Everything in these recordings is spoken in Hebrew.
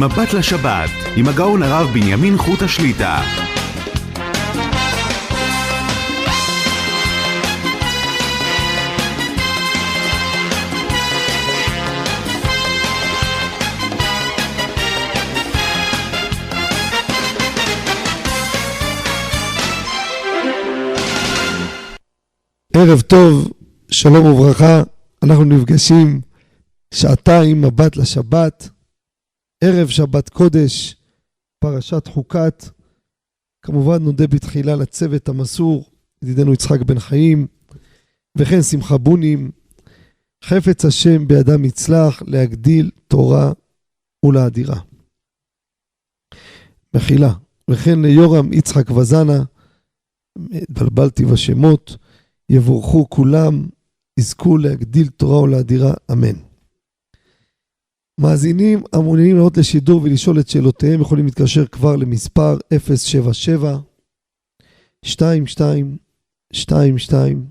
מבט לשבת, עם הגאון הרב בנימין חוט השליטה. ערב טוב, שלום וברכה, אנחנו נפגשים שעתיים מבט לשבת, ערב שבת קודש, פרשת חוקת. כמובן נודה בתחילה לצוות המסור, ידידנו יצחק בן חיים, וכן שמחה בונים, חפץ השם בידם יצלח להגדיל תורה ולאדירה. מחילה, וכן ליורם יצחק וזנה, התבלבלתי בשמות, יבורכו כולם, יזכו להגדיל תורה ולאדירה, אמן. מאזינים המעוניינים לעלות לשידור ולשאול את שאלותיהם יכולים להתקשר כבר למספר 077 22 22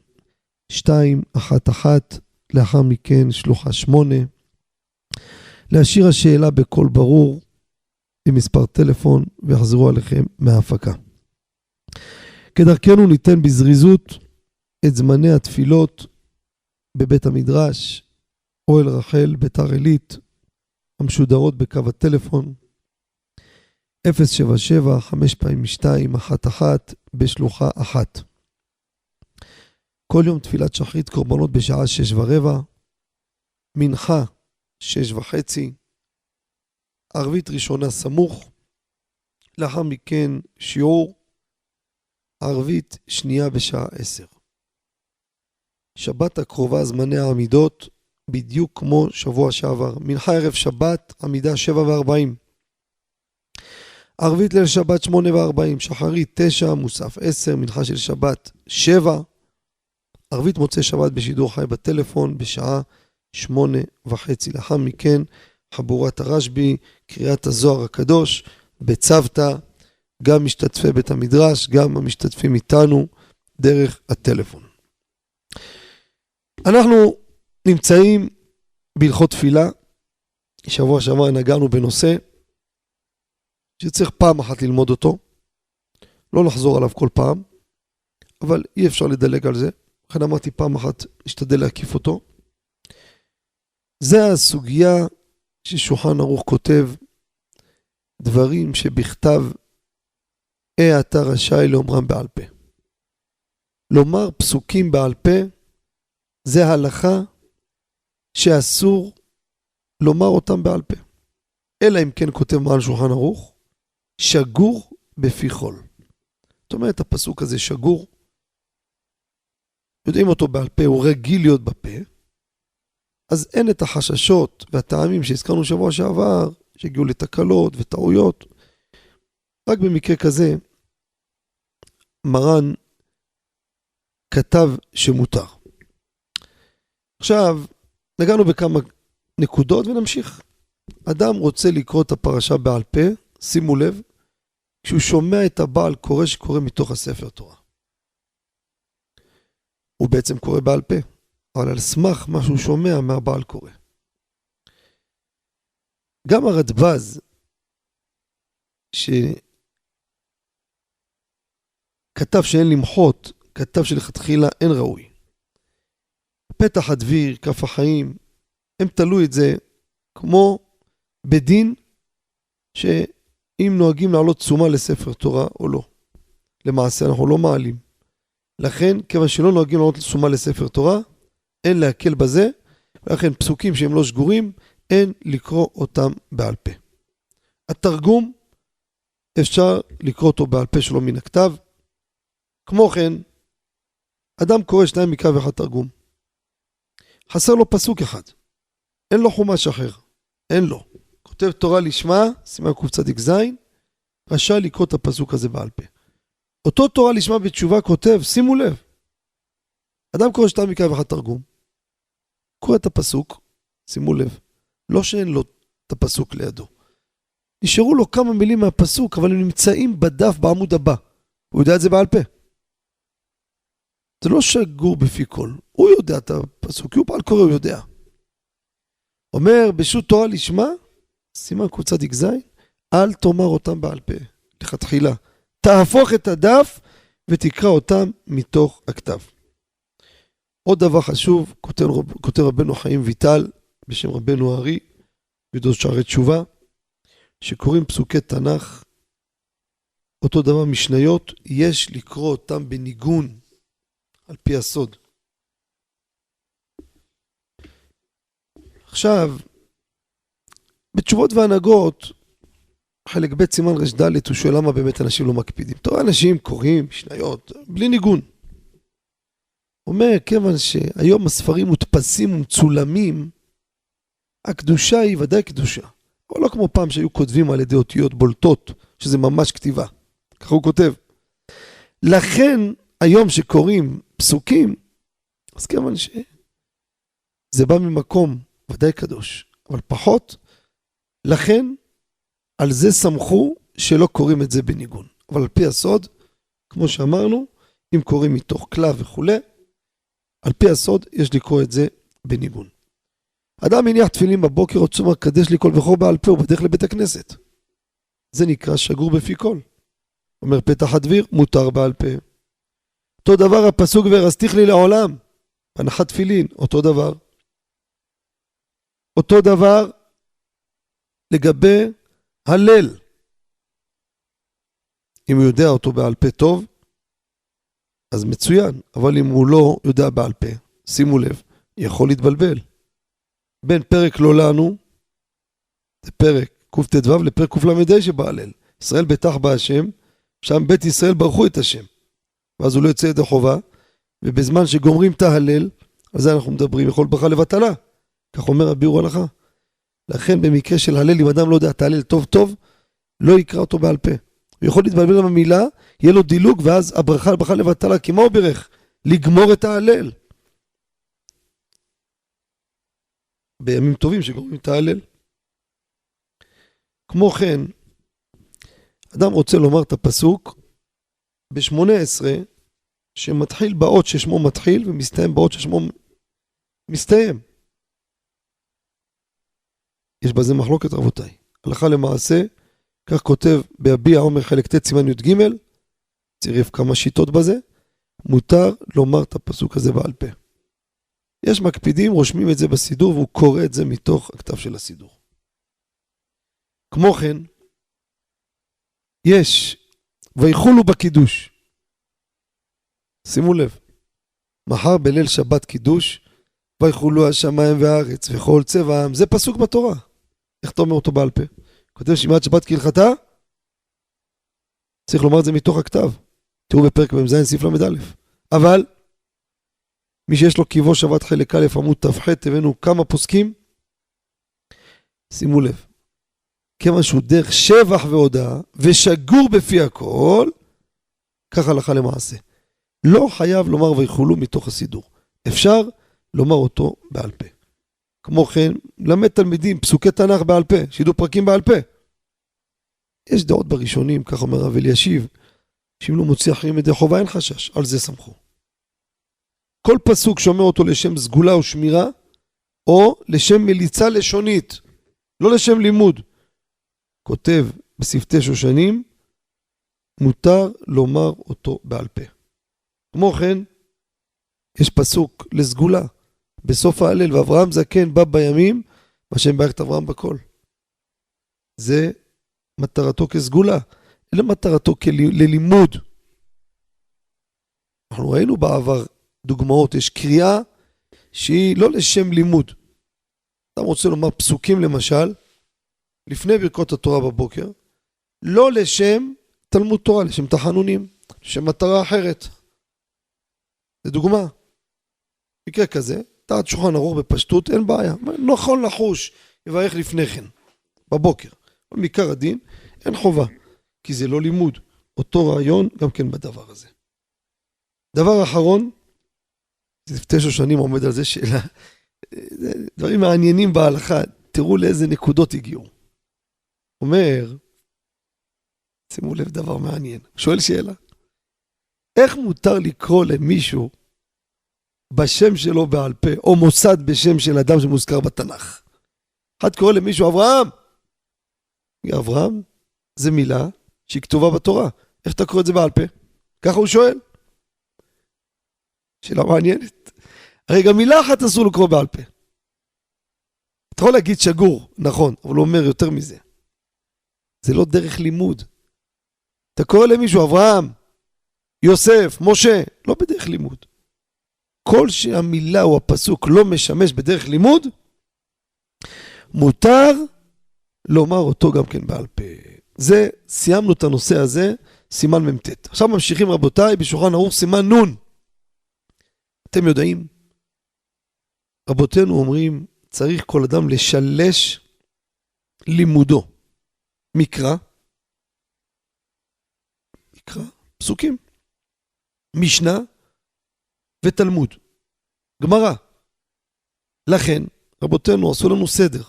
211 לאחר מכן שלוחה 8 להשאיר השאלה בקול ברור עם מספר טלפון ויחזרו עליכם מההפקה. כדרכנו ניתן בזריזות את זמני התפילות בבית המדרש, אוהל רחל, ביתר עילית, המשודרות בקו הטלפון 077 5 פעמים 2 1 1 בשלוחה 1. כל יום תפילת שחרית קורבנות בשעה 6 ורבע, מנחה 6 וחצי, ערבית ראשונה סמוך, לאחר מכן שיעור, ערבית שנייה בשעה 10. שבת הקרובה זמני העמידות בדיוק כמו שבוע שעבר. מנחה ערב שבת, עמידה 7 ו-40. ערבית ליל שבת 8 ו-40, שחרית 9, מוסף 10, מנחה של שבת 7. ערבית מוצאי שבת בשידור חי בטלפון בשעה 8 וחצי. לאחר מכן חבורת הרשב"י, קריאת הזוהר הקדוש, בצוותא, גם משתתפי בית המדרש, גם המשתתפים איתנו דרך הטלפון. אנחנו נמצאים בהלכות תפילה. שבוע שעבר נגענו בנושא שצריך פעם אחת ללמוד אותו, לא לחזור עליו כל פעם, אבל אי אפשר לדלג על זה. לכן אמרתי פעם אחת, נשתדל להקיף אותו. זה הסוגיה ששולחן ערוך כותב, דברים שבכתב, אה אתה רשאי לאומרם בעל פה. לומר פסוקים בעל פה, זה הלכה שאסור לומר אותם בעל פה. אלא אם כן כותב מעל שולחן ערוך, שגור בפי חול. זאת אומרת, הפסוק הזה שגור, יודעים אותו בעל פה, הוא רגיל להיות בפה, אז אין את החששות והטעמים שהזכרנו שבוע שעבר, שהגיעו לתקלות וטעויות. רק במקרה כזה, מרן כתב שמותר. עכשיו, נגענו בכמה נקודות ונמשיך. אדם רוצה לקרוא את הפרשה בעל פה, שימו לב, כשהוא שומע את הבעל קורא שקורא מתוך הספר תורה. הוא בעצם קורא בעל פה, אבל על סמך מה שהוא שומע מהבעל קורא. גם הרדב"ז, שכתב שאין למחות, כתב שלכתחילה אין ראוי. פתח הדביר, כף החיים, הם תלו את זה כמו בדין שאם נוהגים להעלות תשומה לספר תורה או לא. למעשה אנחנו לא מעלים. לכן, כיוון שלא נוהגים להעלות תשומה לספר תורה, אין להקל בזה, ולכן פסוקים שהם לא שגורים, אין לקרוא אותם בעל פה. התרגום, אפשר לקרוא אותו בעל פה שלו מן הכתב. כמו כן, אדם קורא שניים מקרא ואחד תרגום. חסר לו פסוק אחד. אין לו חומש אחר. אין לו. כותב תורה לשמה, סימן קצ"ז, רשאי לקרוא את הפסוק הזה בעל פה. אותו תורה לשמה בתשובה כותב, שימו לב, אדם קורא שתיים מקרא ואחד תרגום, קורא את הפסוק, שימו לב, לא שאין לו את הפסוק לידו. נשארו לו כמה מילים מהפסוק, אבל הם נמצאים בדף בעמוד הבא. הוא יודע את זה בעל פה. זה לא שגור בפי כל, הוא יודע את הפסוק, כי הוא בעל קורא, הוא יודע. אומר, בשו"ת תורה לשמה, סימן קצ"ז, אל תאמר אותם בעל פה, לכתחילה. תהפוך את הדף ותקרא אותם מתוך הכתב. עוד דבר חשוב, כותב, כותב רבנו חיים ויטל, בשם רבנו הארי, וידעו שערי תשובה, שקוראים פסוקי תנ"ך, אותו דבר משניות, יש לקרוא אותם בניגון, על פי הסוד. עכשיו, בתשובות והנהגות, חלק ב' סימן ר"ד, הוא שואל למה באמת אנשים לא מקפידים. אתה רואה אנשים קוראים משניות, בלי ניגון. אומר, כיוון שהיום הספרים מודפסים ומצולמים, הקדושה היא ודאי קדושה. אבל לא כמו פעם שהיו כותבים על ידי אותיות בולטות, שזה ממש כתיבה. ככה הוא כותב. לכן, היום שקוראים פסוקים, אז כיוון שזה בא ממקום ודאי קדוש, אבל פחות, לכן על זה סמכו שלא קוראים את זה בניגון. אבל על פי הסוד, כמו שאמרנו, אם קוראים מתוך כלל וכולי, על פי הסוד יש לקרוא את זה בניגון. אדם מניח תפילין בבוקר, רוצה לומר קדש לי כל וכור בעל פה, הוא בדרך לבית הכנסת. זה נקרא שגור בפי כל. אומר פתח הדביר, מותר בעל פה. אותו דבר הפסוק ורסתיך לי לעולם, הנחת תפילין, אותו דבר. אותו דבר לגבי הלל. אם הוא יודע אותו בעל פה טוב, אז מצוין, אבל אם הוא לא יודע בעל פה, שימו לב, יכול להתבלבל. בין פרק לא לנו, זה פרק קט"ו לפרק קל"ה שבהלל. ישראל בטח בהשם, שם בית ישראל ברכו את השם. ואז הוא לא יוצא ידי חובה, ובזמן שגומרים את ההלל, על זה אנחנו מדברים, יכול ברכה לבטלה. כך אומר הביאור הלכה. לכן במקרה של הלל, אם אדם לא יודע את ההלל טוב טוב, לא יקרא אותו בעל פה. הוא יכול להתבלבל עם המילה, יהיה לו דילוג, ואז הברכה ברכה לבטלה, כי מה הוא בירך? לגמור את ההלל. בימים טובים שגורמים את ההלל. כמו כן, אדם רוצה לומר את הפסוק ב-18, שמתחיל באות ששמו מתחיל ומסתיים באות ששמו מסתיים. יש בזה מחלוקת רבותיי. הלכה למעשה, כך כותב בהביע עומר חלק ט' סימן י"ג, צירף כמה שיטות בזה, מותר לומר את הפסוק הזה בעל פה. יש מקפידים, רושמים את זה בסידור והוא קורא את זה מתוך הכתב של הסידור. כמו כן, יש ויחולו בקידוש. שימו לב, מחר בליל שבת קידוש, ויחולו השמיים והארץ וכל צבעם, זה פסוק בתורה. איך אתה אומר אותו בעל פה? כותב שמעת שבת כהלכתה? צריך לומר את זה מתוך הכתב. תראו בפרק מ"ז סעיף ל"א. אבל מי שיש לו קיבו שבת חלק א' עמוד ת"ח הבאנו כמה פוסקים. שימו לב, כיוון שהוא דרך שבח והודאה ושגור בפי הכל, כך הלכה למעשה. לא חייב לומר ויחולו מתוך הסידור. אפשר לומר אותו בעל פה. כמו כן, למד תלמידים פסוקי תנ"ך בעל פה, שידעו פרקים בעל פה. יש דעות בראשונים, כך אומר הרב אלישיב, שאם לא מוציא אחרים ידי חובה אין חשש, על זה סמכו. כל פסוק שומע אותו לשם סגולה או שמירה, או לשם מליצה לשונית, לא לשם לימוד. כותב בשפתי שושנים, מותר לומר אותו בעל פה. כמו כן, יש פסוק לסגולה. בסוף ההלל, ואברהם זקן בא בימים, מה שהם ברכת אברהם בכל. זה מטרתו כסגולה, אין מטרתו ללימוד. אנחנו ראינו בעבר דוגמאות, יש קריאה שהיא לא לשם לימוד. אתה רוצה לומר פסוקים למשל, לפני ברכות התורה בבוקר, לא לשם תלמוד תורה, לשם תחנונים, לשם מטרה אחרת. זה דוגמה. מקרה כזה, תחת שולחן ערוך בפשטות, אין בעיה. נכון לחוש, יברך לפני כן, בבוקר. אבל מעיקר הדין, אין חובה, כי זה לא לימוד. אותו רעיון גם כן בדבר הזה. דבר אחרון, תשע שנים עומד על זה שאלה, דברים מעניינים בהלכה, תראו לאיזה נקודות הגיעו. אומר, שימו לב דבר מעניין, שואל שאלה, איך מותר לקרוא למישהו בשם שלו בעל פה, או מוסד בשם של אדם שמוזכר בתנ"ך. אחד קורא למישהו אברהם, אברהם זה מילה שהיא כתובה בתורה. איך אתה קורא את זה בעל פה? ככה הוא שואל. שאלה מעניינת. הרי גם מילה אחת אסור לקרוא בעל פה. אתה יכול להגיד שגור, נכון, אבל הוא אומר יותר מזה. זה לא דרך לימוד. אתה קורא למישהו אברהם, יוסף, משה, לא בדרך לימוד. כל שהמילה או הפסוק לא משמש בדרך לימוד, מותר לומר אותו גם כן בעל פה. זה, סיימנו את הנושא הזה, סימן מ"ט. עכשיו ממשיכים רבותיי בשולחן ערוך סימן נ'. אתם יודעים, רבותינו אומרים, צריך כל אדם לשלש לימודו. מקרא, מקרא, פסוקים, משנה ותלמוד, גמרא. לכן, רבותינו עשו לנו סדר.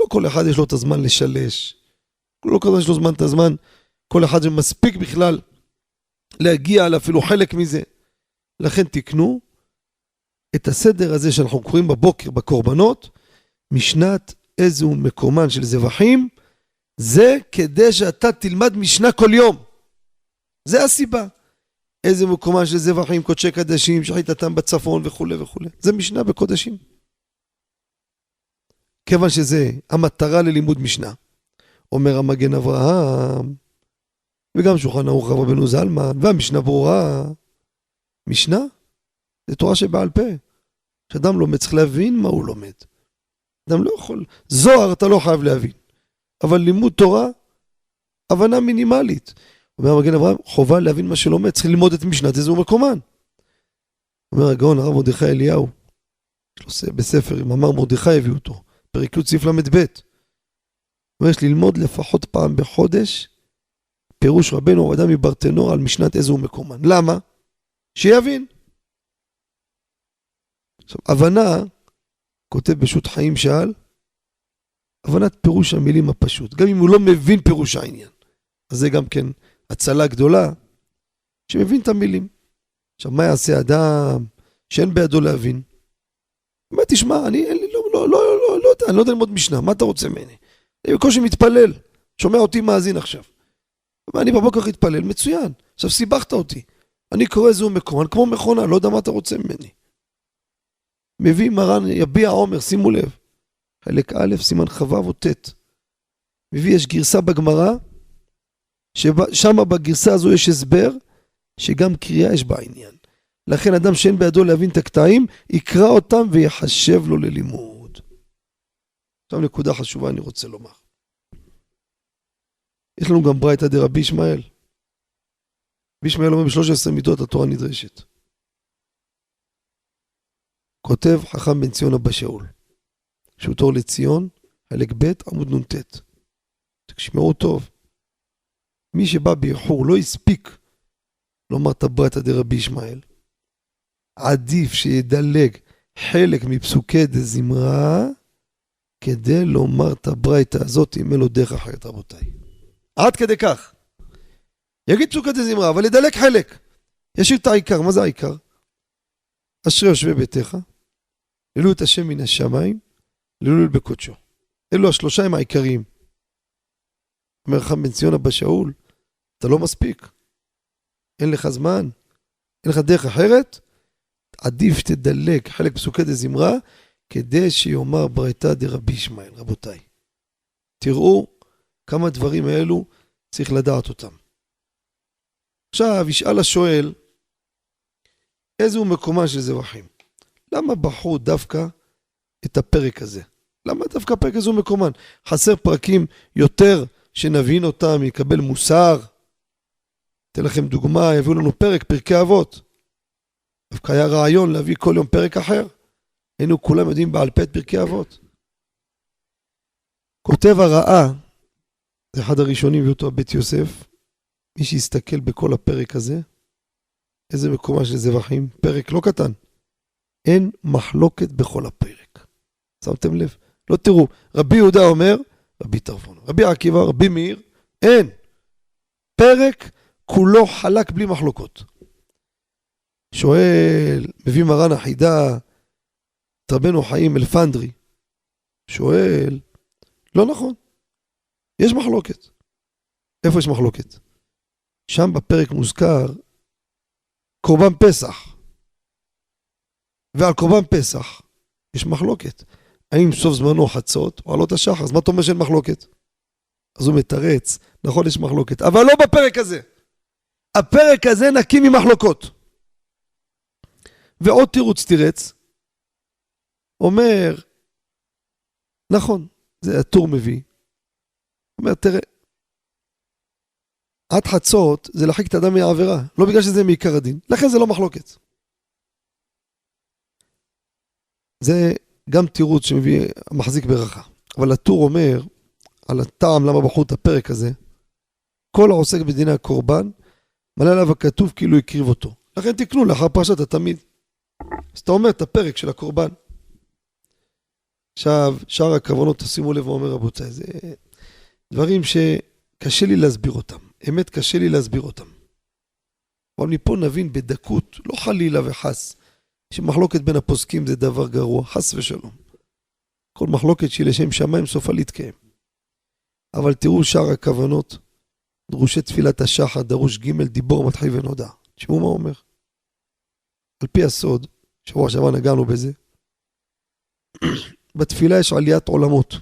לא כל אחד יש לו את הזמן לשלש, לא כל אחד יש לו זמן את הזמן, כל אחד מספיק בכלל להגיע לאפילו חלק מזה. לכן תקנו את הסדר הזה שאנחנו קוראים בבוקר בקורבנות, משנת איזו מקומן של זבחים, זה כדי שאתה תלמד משנה כל יום. זה הסיבה. איזה מקומן של זבחים, קודשי קדשים, שחיטתם בצפון וכולי וכולי. זה משנה בקודשים. כיוון שזה המטרה ללימוד משנה. אומר המגן אברהם, וגם שולחן ערוך רב רבנו זלמן, והמשנה ברורה. משנה זה תורה שבעל פה. כשאדם לומד צריך להבין מה הוא לומד. אדם לא יכול, זוהר אתה לא חייב להבין, אבל לימוד תורה, הבנה מינימלית. אומר המגן אברהם, חובה להבין מה שלומד, צריך ללמוד את משנת איזה מקומן. אומר הגאון הרב מרדכי אליהו, יש לו בספר, מאמר מרדכי הביאו אותו, פרק י' סעיף ל"ב. אומר, יש ללמוד לפחות פעם בחודש פירוש רבנו אדם מברטנור על משנת איזה מקומן. למה? שיבין. עכשיו, הבנה, כותב בשו"ת חיים שאל, הבנת פירוש המילים הפשוט, גם אם הוא לא מבין פירוש העניין. אז זה גם כן הצלה גדולה, שמבין את המילים. עכשיו, מה יעשה אדם שאין בידו להבין? אומר, תשמע, אני אין לי, לא, לא, לא, לא, לא יודע, אני לא יודע ללמוד משנה, מה אתה רוצה ממני? אני בקושי מתפלל, שומע אותי מאזין עכשיו. ואני בבוקר אתפלל, מצוין. עכשיו סיבכת אותי. אני קורא איזה מקומן כמו מכונה, לא יודע מה אתה רוצה ממני. מביא מרן יביע עומר, שימו לב. חלק א', סימן כ"ו או ט'. מביא, יש גרסה בגמרא, ששם בגרסה הזו יש הסבר, שגם קריאה יש בה עניין. לכן אדם שאין בידו להבין את הקטעים, יקרא אותם ויחשב לו ללימוד. עכשיו נקודה חשובה אני רוצה לומר. יש לנו גם ברייתא דרבי ישמעאל. רבי ישמעאל אומר ב-13 מידות התורה נדרשת. כותב חכם בן ציון אבא שאול, שהוא תור לציון, חלק ב' עמוד נ"ט. תשמעו טוב. מי שבא באיחור לא הספיק לומר הברייתא דרבי ישמעאל. עדיף שידלג חלק מפסוקי דזמרה כדי לומר את הברייתא הזאת אם אין לו דרך אחרת רבותיי. עד כדי כך. יגיד פסוקי דזמרה אבל ידלג חלק. ישאיר את העיקר, מה זה העיקר? אשרי יושבי ביתך, העלו את השם מן השמיים, לעילוי בקודשו. אלו השלושה הם העיקריים. אומר חם בן ציון אבא שאול, אתה לא מספיק. אין לך זמן, אין לך דרך אחרת, עדיף שתדלק חלק פסוקי דזמרה, כדי שיאמר ברייתא דרבי ישמעאל. רבותיי, תראו כמה דברים האלו צריך לדעת אותם. עכשיו ישאל השואל, איזה הוא מקומה של זבחים? למה בחרו דווקא את הפרק הזה? למה דווקא הפרק הזה הוא מקומן? חסר פרקים יותר שנבין אותם, יקבל מוסר? אתן לכם דוגמה, יביאו לנו פרק, פרקי אבות. דווקא היה רעיון להביא כל יום פרק אחר. היינו כולם יודעים בעל פה את פרקי אבות. כותב הרעה, זה אחד הראשונים הביא אותו בית יוסף, מי שיסתכל בכל הפרק הזה, איזה מקומה של זבחים, פרק לא קטן. אין מחלוקת בכל הפרק. שמתם לב? לא תראו, רבי יהודה אומר, רבי טרפון, רבי עקיבא, רבי מאיר, אין. פרק כולו חלק בלי מחלוקות. שואל, מביא מרן החידה, את רבנו חיים אלפנדרי, שואל, לא נכון. יש מחלוקת. איפה יש מחלוקת? שם בפרק מוזכר קורבן פסח. ועל קורבן פסח יש מחלוקת. האם סוף זמנו חצות או עלות השחר? אז מה אתה אומר שאין מחלוקת? אז הוא מתרץ, נכון יש מחלוקת, אבל לא בפרק הזה. הפרק הזה נקי ממחלוקות. ועוד תירוץ תירץ, אומר, נכון, זה הטור מביא. אומר, תראה, עד חצות זה להרחיק את האדם מהעבירה, לא בגלל שזה מעיקר הדין, לכן זה לא מחלוקת. זה גם תירוץ שמביא המחזיק ברכה. אבל הטור אומר, על הטעם למה בחרו את הפרק הזה, כל העוסק בדיני הקורבן, מלא עליו הכתוב כאילו הקריב אותו. לכן תקנו לאחר פרשת התמיד. אז אתה אומר את הפרק של הקורבן. עכשיו, שאר הכוונות, תשימו לב מה אומר רבותיי, זה דברים שקשה לי להסביר אותם. אמת קשה לי להסביר אותם. אבל מפה נבין בדקות, לא חלילה וחס, שמחלוקת בין הפוסקים זה דבר גרוע, חס ושלום. כל מחלוקת שהיא לשם שמיים סופה להתקיים. אבל תראו שאר הכוונות, דרושי תפילת השחר, דרוש ג' דיבור מתחיל ונודע. תשמעו מה הוא אומר. על פי הסוד, שבוע שעבר נגענו בזה, בתפילה יש עליית עולמות.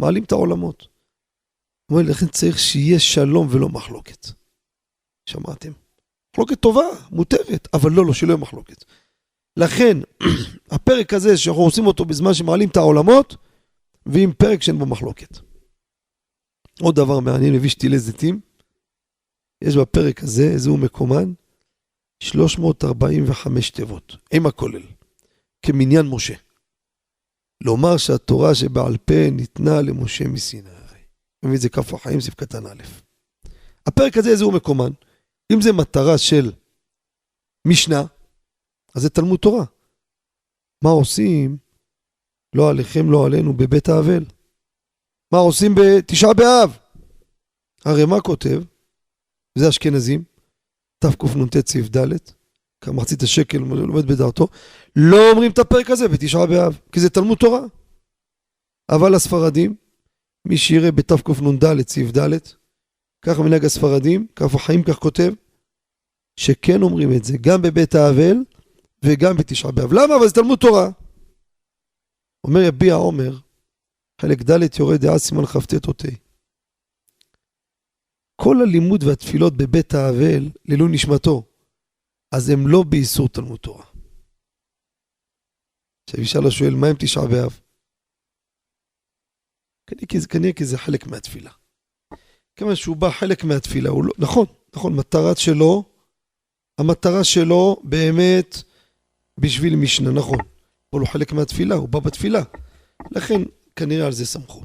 מעלים את העולמות. אומר, לכן צריך שיהיה שלום ולא מחלוקת. שמעתם? מחלוקת טובה, מותרת, אבל לא, לא, שלא יהיה מחלוקת. לכן, הפרק הזה שאנחנו עושים אותו בזמן שמעלים את העולמות, ועם פרק שאין בו מחלוקת. עוד דבר מעניין, מביא שתילי זיתים. יש בפרק הזה, הוא מקומן? 345 תיבות, עם הכולל, כמניין משה. לומר שהתורה שבעל פה ניתנה למשה מסיני. מביא את זה כף החיים, סעיף קטן א'. הפרק הזה, הוא מקומן? אם זה מטרה של משנה, אז זה תלמוד תורה. מה עושים? לא עליכם, לא עלינו, בבית האבל. מה עושים בתשעה באב? הרי מה כותב? זה אשכנזים, תקנ"ט סעיף ד', כמחצית השקל לומד בדעתו, לא אומרים את הפרק הזה בתשעה באב, כי זה תלמוד תורה. אבל הספרדים, מי שיראה בתקנ"ד סעיף ד', ככה מנהג הספרדים, כף החיים כך כותב, שכן אומרים את זה גם בבית האבל וגם בתשעה באב. למה? אבל זה תלמוד תורה. אומר יביע עומר, חלק ד' יורד דעה סימן כ"ט אותי. כל הלימוד והתפילות בבית האבל לעילוי נשמתו, אז הם לא באיסור תלמוד תורה. עכשיו ישאל השואל, מה עם תשעה באב? כנראה כי זה חלק מהתפילה. כיוון שהוא בא חלק מהתפילה, הוא לא, נכון, נכון, מטרה שלו, המטרה שלו באמת בשביל משנה, נכון. אבל הוא חלק מהתפילה, הוא בא בתפילה. לכן כנראה על זה סמכו.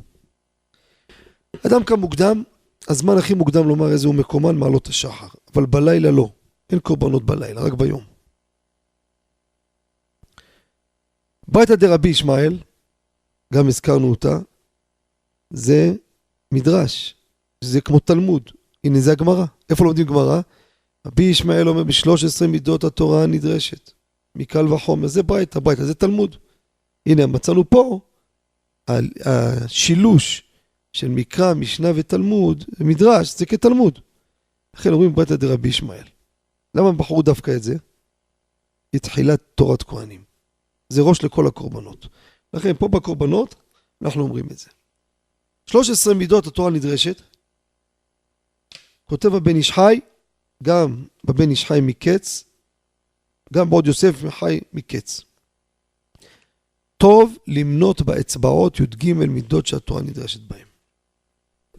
אדם קם מוקדם, הזמן הכי מוקדם לומר איזה הוא מקומן מעלות השחר, אבל בלילה לא. אין קורבנות בלילה, רק ביום. ברייתא דרבי ישמעאל, גם הזכרנו אותה, זה מדרש, זה כמו תלמוד. הנה זה הגמרא. איפה לומדים גמרא? רבי ישמעאל אומר בשלוש עשרה מידות התורה הנדרשת. מקל וחומר, זה ברייתא, ברייתא, זה תלמוד. הנה, מצאנו פה השילוש של מקרא, משנה ותלמוד, מדרש, זה כתלמוד. לכן אומרים ברייתא דרבי ישמעאל. למה הם בחרו דווקא את זה? היא תחילת תורת כהנים. זה ראש לכל הקורבנות. לכן פה בקורבנות אנחנו אומרים את זה. 13 מידות התורה נדרשת. כותב הבן איש חי, גם בבן איש חי מקץ, גם בעוד יוסף חי מקץ. טוב למנות באצבעות י"ג מידות שהתורה נדרשת בהן.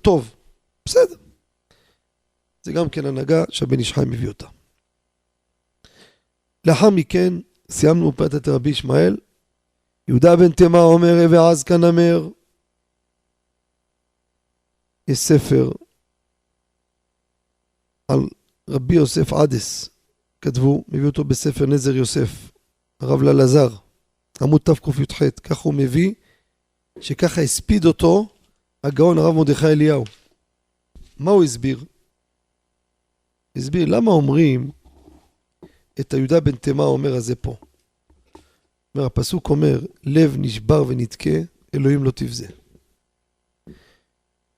טוב, בסדר. זה גם כן הנהגה שהבן איש חי מביא אותה. לאחר מכן סיימנו פרטת רבי ישמעאל. יהודה בן תימה אומר, ועז כנמר, יש ספר על רבי יוסף עדס, כתבו, מביא אותו בספר נזר יוסף, הרב ללזר, עמוד תקי"ח, כך הוא מביא, שככה הספיד אותו הגאון הרב מרדכי אליהו. מה הוא הסביר? הסביר למה אומרים את היהודה בן תימה אומר הזה פה. אומר, הפסוק אומר, לב נשבר ונתקה, אלוהים לא תבזה.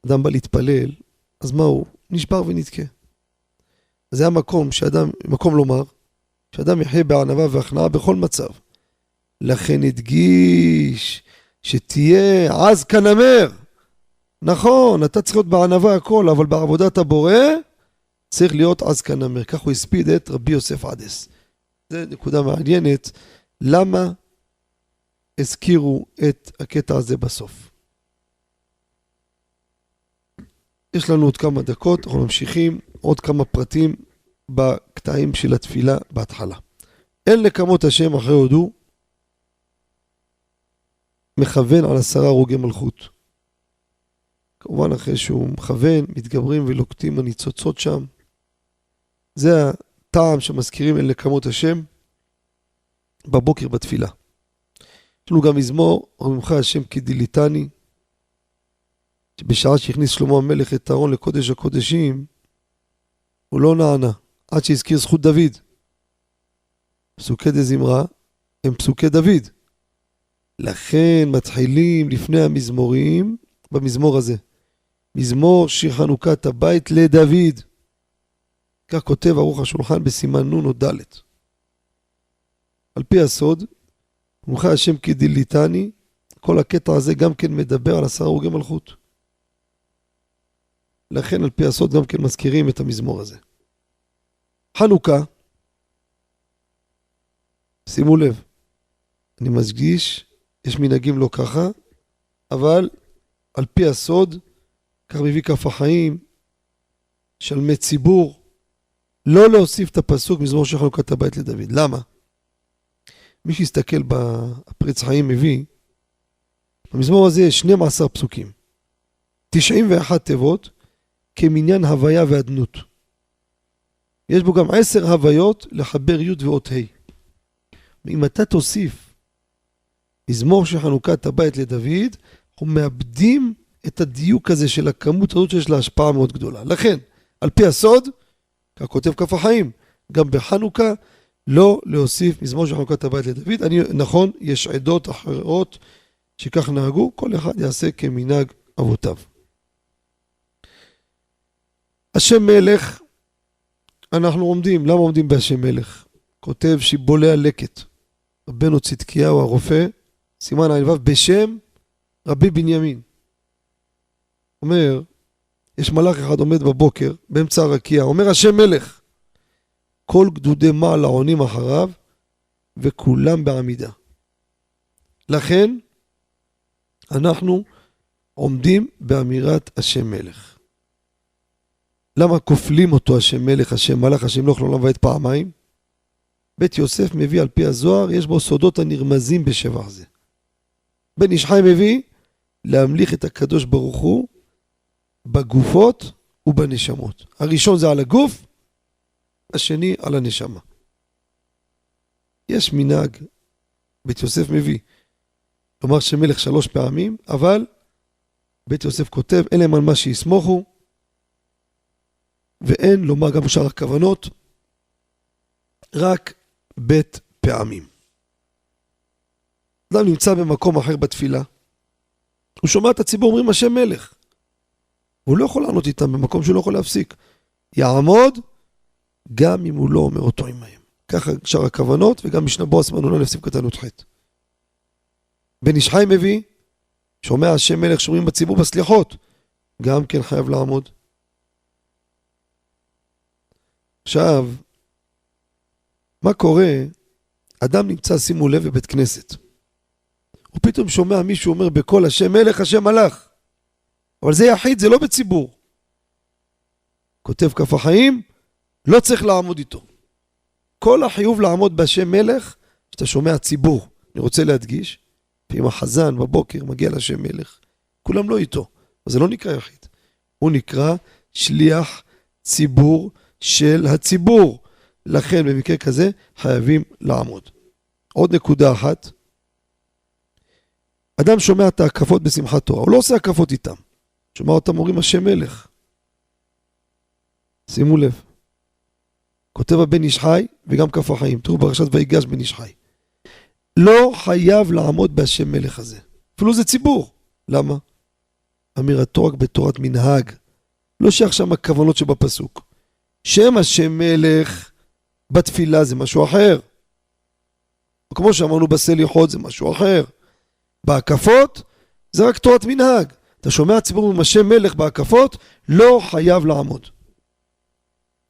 אדם בא להתפלל, אז מה הוא? נשבר ונתקה. זה המקום שאדם, מקום לומר, שאדם יחיה בענווה והכנעה בכל מצב. לכן הדגיש שתהיה עז כנמר. נכון, אתה צריך להיות בענווה הכל, אבל בעבודת הבורא צריך להיות עז כנמר. כך הוא הספיד את רבי יוסף עדס. זו נקודה מעניינת, למה הזכירו את הקטע הזה בסוף. יש לנו עוד כמה דקות, אנחנו ממשיכים עוד כמה פרטים בקטעים של התפילה בהתחלה. אין לקמות השם אחרי הודו, מכוון על עשרה הרוגי מלכות. כמובן אחרי שהוא מכוון, מתגברים ולוקטים הניצוצות שם. זה הטעם שמזכירים אל נקמות השם בבוקר בתפילה. יש לנו גם מזמור, רממך השם כדיליתני, שבשעה שהכניס שלמה המלך את הארון לקודש הקודשים, הוא לא נענה, עד שהזכיר זכות דוד. פסוקי דזמרה הם פסוקי דוד. לכן מתחילים לפני המזמורים במזמור הזה. מזמור שיר חנוכת הבית לדוד. כך כותב ערוך השולחן בסימן נ' או ד'. על פי הסוד, מומחה השם כדיליתני, כל הקטע הזה גם כן מדבר על עשרה הרוגי מלכות. לכן על פי הסוד גם כן מזכירים את המזמור הזה. חנוכה, שימו לב, אני מדגיש, יש מנהגים לא ככה, אבל על פי הסוד, כך מביא כף החיים, שלמי ציבור, לא להוסיף את הפסוק מזמור של חנוכת הבית לדוד. למה? מי שיסתכל בפריץ חיים מביא, במזמור הזה יש 12 פסוקים, 91 תיבות, כמניין הוויה ואדנות. יש בו גם עשר הוויות לחבר י' ואות ה'. אם אתה תוסיף מזמור של חנוכת הבית לדוד, אנחנו מאבדים את הדיוק הזה של הכמות הזאת שיש לה השפעה מאוד גדולה. לכן, על פי הסוד, כך כותב כף החיים, גם בחנוכה, לא להוסיף מזמור של חנוכת הבית לדוד. אני, נכון, יש עדות אחרות שכך נהגו, כל אחד יעשה כמנהג אבותיו. השם מלך, אנחנו עומדים, למה עומדים בהשם מלך? כותב שיבולי הלקט. רבנו צדקיהו הרופא, סימן ע"ו, בשם רבי בנימין. אומר, יש מלאך אחד עומד בבוקר, באמצע הרקיע, אומר השם מלך. כל גדודי מעל העונים אחריו, וכולם בעמידה. לכן, אנחנו עומדים באמירת השם מלך. למה כופלים אותו השם מלך, השם מלך, השם לא לעולם ועד פעמיים? בית יוסף מביא על פי הזוהר, יש בו סודות הנרמזים בשבח זה. בן איש חי מביא להמליך את הקדוש ברוך הוא בגופות ובנשמות. הראשון זה על הגוף, השני על הנשמה. יש מנהג, בית יוסף מביא, לומר שמלך שלוש פעמים, אבל בית יוסף כותב, אין להם על מה שיסמוכו, ואין לומר גם שאר הכוונות, רק בית פעמים. אדם נמצא במקום אחר בתפילה, הוא שומע את הציבור אומרים השם מלך. הוא לא יכול לענות איתם במקום שהוא לא יכול להפסיק. יעמוד גם אם הוא לא אומר אותו עמהם. ככה שאר הכוונות, וגם משנה בועז מנונה לפסיק קטן י"ח. בן איש חי מביא, שומע השם מלך שומעים בציבור בסליחות, גם כן חייב לעמוד. עכשיו, מה קורה? אדם נמצא, שימו לב, בבית כנסת. הוא פתאום שומע מישהו אומר בקול השם מלך, השם מלך. אבל זה יחיד, זה לא בציבור. כותב כף החיים, לא צריך לעמוד איתו. כל החיוב לעמוד בהשם מלך, שאתה שומע ציבור. אני רוצה להדגיש, ואם החזן בבוקר מגיע להשם מלך, כולם לא איתו, אז זה לא נקרא יחיד. הוא נקרא שליח ציבור של הציבור. לכן במקרה כזה חייבים לעמוד. עוד נקודה אחת, אדם שומע את ההקפות בשמחת תורה, הוא לא עושה הקפות איתם. שומע אותם אומרים השם מלך. שימו לב. כותב הבן איש חי וגם כף החיים. תראו פרשת ויגש בן איש חי. לא חייב לעמוד בהשם מלך הזה. אפילו זה ציבור. למה? אמירתו רק בתורת מנהג. לא שייך שם הכוונות שבפסוק. שם השם מלך בתפילה זה משהו אחר. כמו שאמרנו בסליחות זה משהו אחר. בהקפות זה רק תורת מנהג. אתה שומע ציבור עם השם מלך בהקפות, לא חייב לעמוד.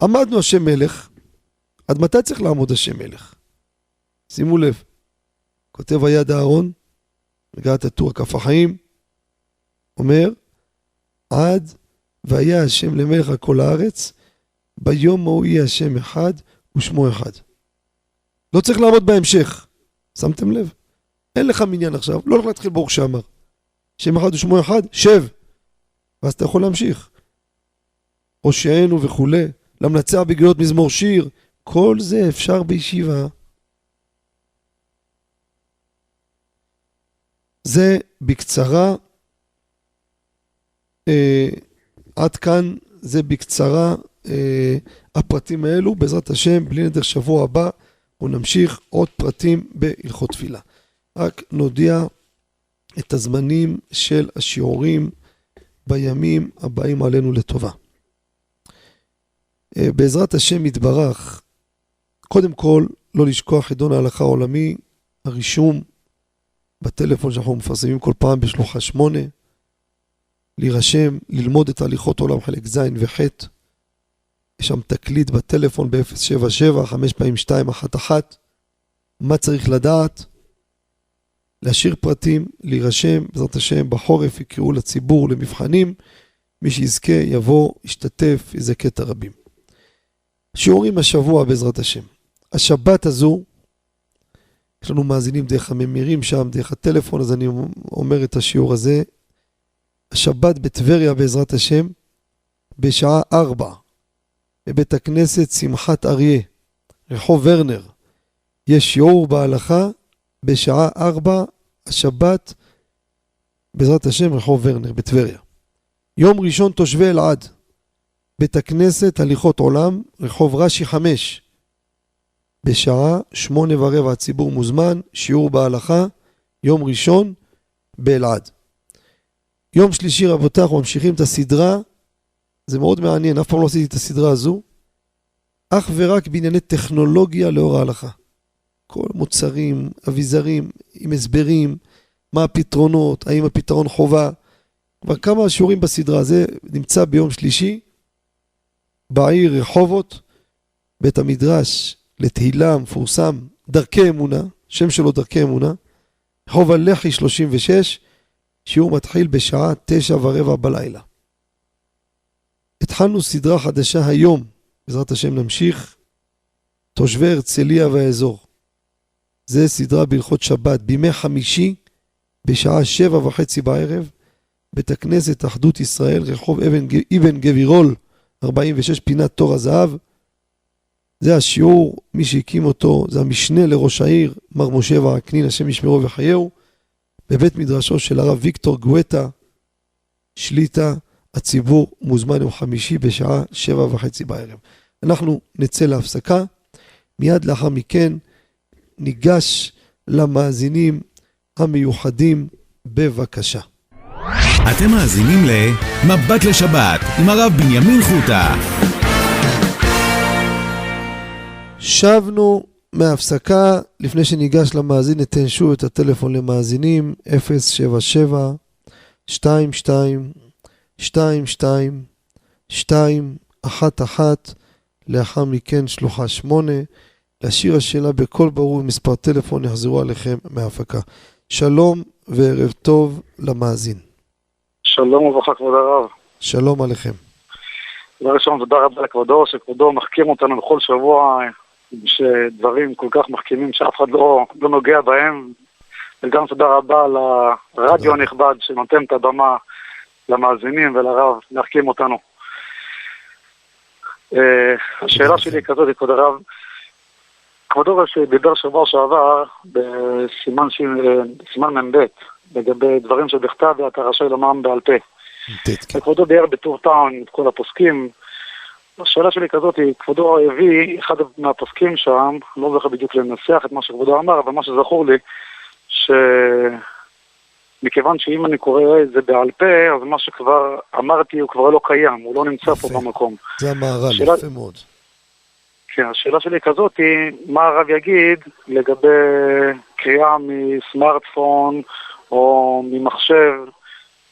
עמדנו השם מלך, עד מתי צריך לעמוד השם מלך? שימו לב, כותב היד אהרון, מגעת הטור כף החיים, אומר, עד והיה השם למלך על כל הארץ, ביום ההוא יהיה השם אחד ושמו אחד. לא צריך לעמוד בהמשך, שמתם לב? אין לך מניין עכשיו, לא הולך להתחיל ברוך שאמר. שם אחד ושמו אחד, שב. ואז אתה יכול להמשיך. הושענו וכולי, למנצח בגלות מזמור שיר, כל זה אפשר בישיבה. זה בקצרה, אה, עד כאן זה בקצרה הפרטים האלו, בעזרת השם, בלי נדר שבוע הבא, ונמשיך עוד פרטים בהלכות תפילה. רק נודיע את הזמנים של השיעורים בימים הבאים עלינו לטובה. אה, בעזרת השם יתברך, קודם כל, לא לשכוח חידון ההלכה העולמי, הרישום בטלפון שאנחנו מפרסמים כל פעם בשלוחה שמונה, להירשם, ללמוד את הליכות עולם חלק ז' וח'. יש שם תקליט בטלפון ב-077, 5 פעמים 2, 1 1. מה צריך לדעת? להשאיר פרטים, להירשם, בעזרת השם, בחורף יקראו לציבור למבחנים. מי שיזכה יבוא, ישתתף, יזכה את הרבים. שיעורים השבוע בעזרת השם. השבת הזו, יש לנו מאזינים דרך הממירים שם, דרך הטלפון, אז אני אומר את השיעור הזה. השבת בטבריה בעזרת השם, בשעה ארבע, בבית הכנסת שמחת אריה, רחוב ורנר. יש שיעור בהלכה בשעה ארבע, השבת, בעזרת השם, רחוב ורנר בטבריה. יום ראשון תושבי אלעד, בית הכנסת הליכות עולם, רחוב רש"י חמש, בשעה שמונה ורבע הציבור מוזמן, שיעור בהלכה, יום ראשון באלעד. יום שלישי רבותיי, אנחנו ממשיכים את הסדרה, זה מאוד מעניין, אף פעם לא עשיתי את הסדרה הזו, אך ורק בענייני טכנולוגיה לאור ההלכה. כל מוצרים, אביזרים, עם הסברים, מה הפתרונות, האם הפתרון חובה. כבר כמה שיעורים בסדרה, זה נמצא ביום שלישי בעיר רחובות, בית המדרש לתהילה המפורסם, דרכי אמונה, שם שלו דרכי אמונה, רחוב הלח"י 36, שיעור מתחיל בשעה תשע ורבע בלילה. התחלנו סדרה חדשה היום, בעזרת השם נמשיך, תושבי הרצליה והאזור. זה סדרה בהלכות שבת, בימי חמישי, בשעה שבע וחצי בערב, בית הכנסת אחדות ישראל, רחוב אבן, אבן גבירול, 46, פינת תור הזהב. זה השיעור, מי שהקים אותו זה המשנה לראש העיר, מר משה ורקנין, השם ישמרו וחייהו, בבית מדרשו של הרב ויקטור גואטה, שליטה, הציבור מוזמן יום חמישי בשעה שבע וחצי בערב. אנחנו נצא להפסקה, מיד לאחר מכן ניגש למאזינים המיוחדים, בבקשה. אתם מאזינים ל"מבט לשבת" עם הרב בנימין חוטה. שבנו מהפסקה, לפני שניגש למאזין, ניתן שוב את הטלפון למאזינים, 077 22 22 211 לאחר מכן שלוחה 8 להשאיר השאלה בקול ברור ומספר טלפון יחזרו עליכם מההפקה. שלום וערב טוב למאזין. שלום וברכה כבוד הרב. שלום עליכם. דבר ראשון, תודה רבה לכבודו, שכבודו מחכים אותנו בכל שבוע, שדברים כל כך מחכימים שאף אחד לא, לא נוגע בהם, וגם תודה רבה לרדיו הנכבד שנותן את הבמה למאזינים ולרב להחכים אותנו. אה, השאלה שלי היא כזאת, כבוד הרב, כבודו שדיבר שבוע שעבר בסימן מ"ב לגבי דברים שבכתב ואתה רשאי לומרם בעל פה. כן. וכבודו דיבר בטור טאון את כל הפוסקים. השאלה שלי כזאת היא, כבודו הביא אחד מהפוסקים שם, לא זוכר בדיוק לנסח את מה שכבודו אמר, אבל מה שזכור לי, ש... מכיוון שאם אני קורא את זה בעל פה, אז מה שכבר אמרתי הוא כבר לא קיים, הוא לא נמצא פה יפה. במקום. זה המהר"ל, שאלה- יפה מאוד. כן, השאלה שלי כזאת היא, מה הרב יגיד לגבי קריאה מסמארטפון או ממחשב,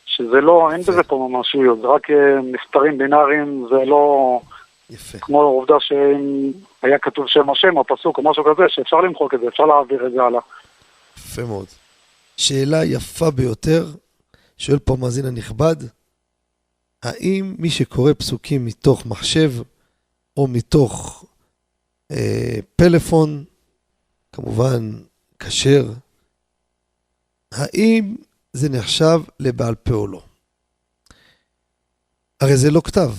שזה לא, אין יפה. בזה פה ממשיות, זה רק אה, מספרים בינאריים, זה לא יפה. כמו העובדה שאם היה כתוב שם השם או פסוק או משהו כזה, שאפשר למחוק את זה, אפשר להעביר את זה הלאה. יפה מאוד. שאלה יפה ביותר, שואל פה המאזין הנכבד, האם מי שקורא פסוקים מתוך מחשב או מתוך אה, פלאפון, כמובן כשר, האם זה נחשב לבעל פה או לא? הרי זה לא כתב.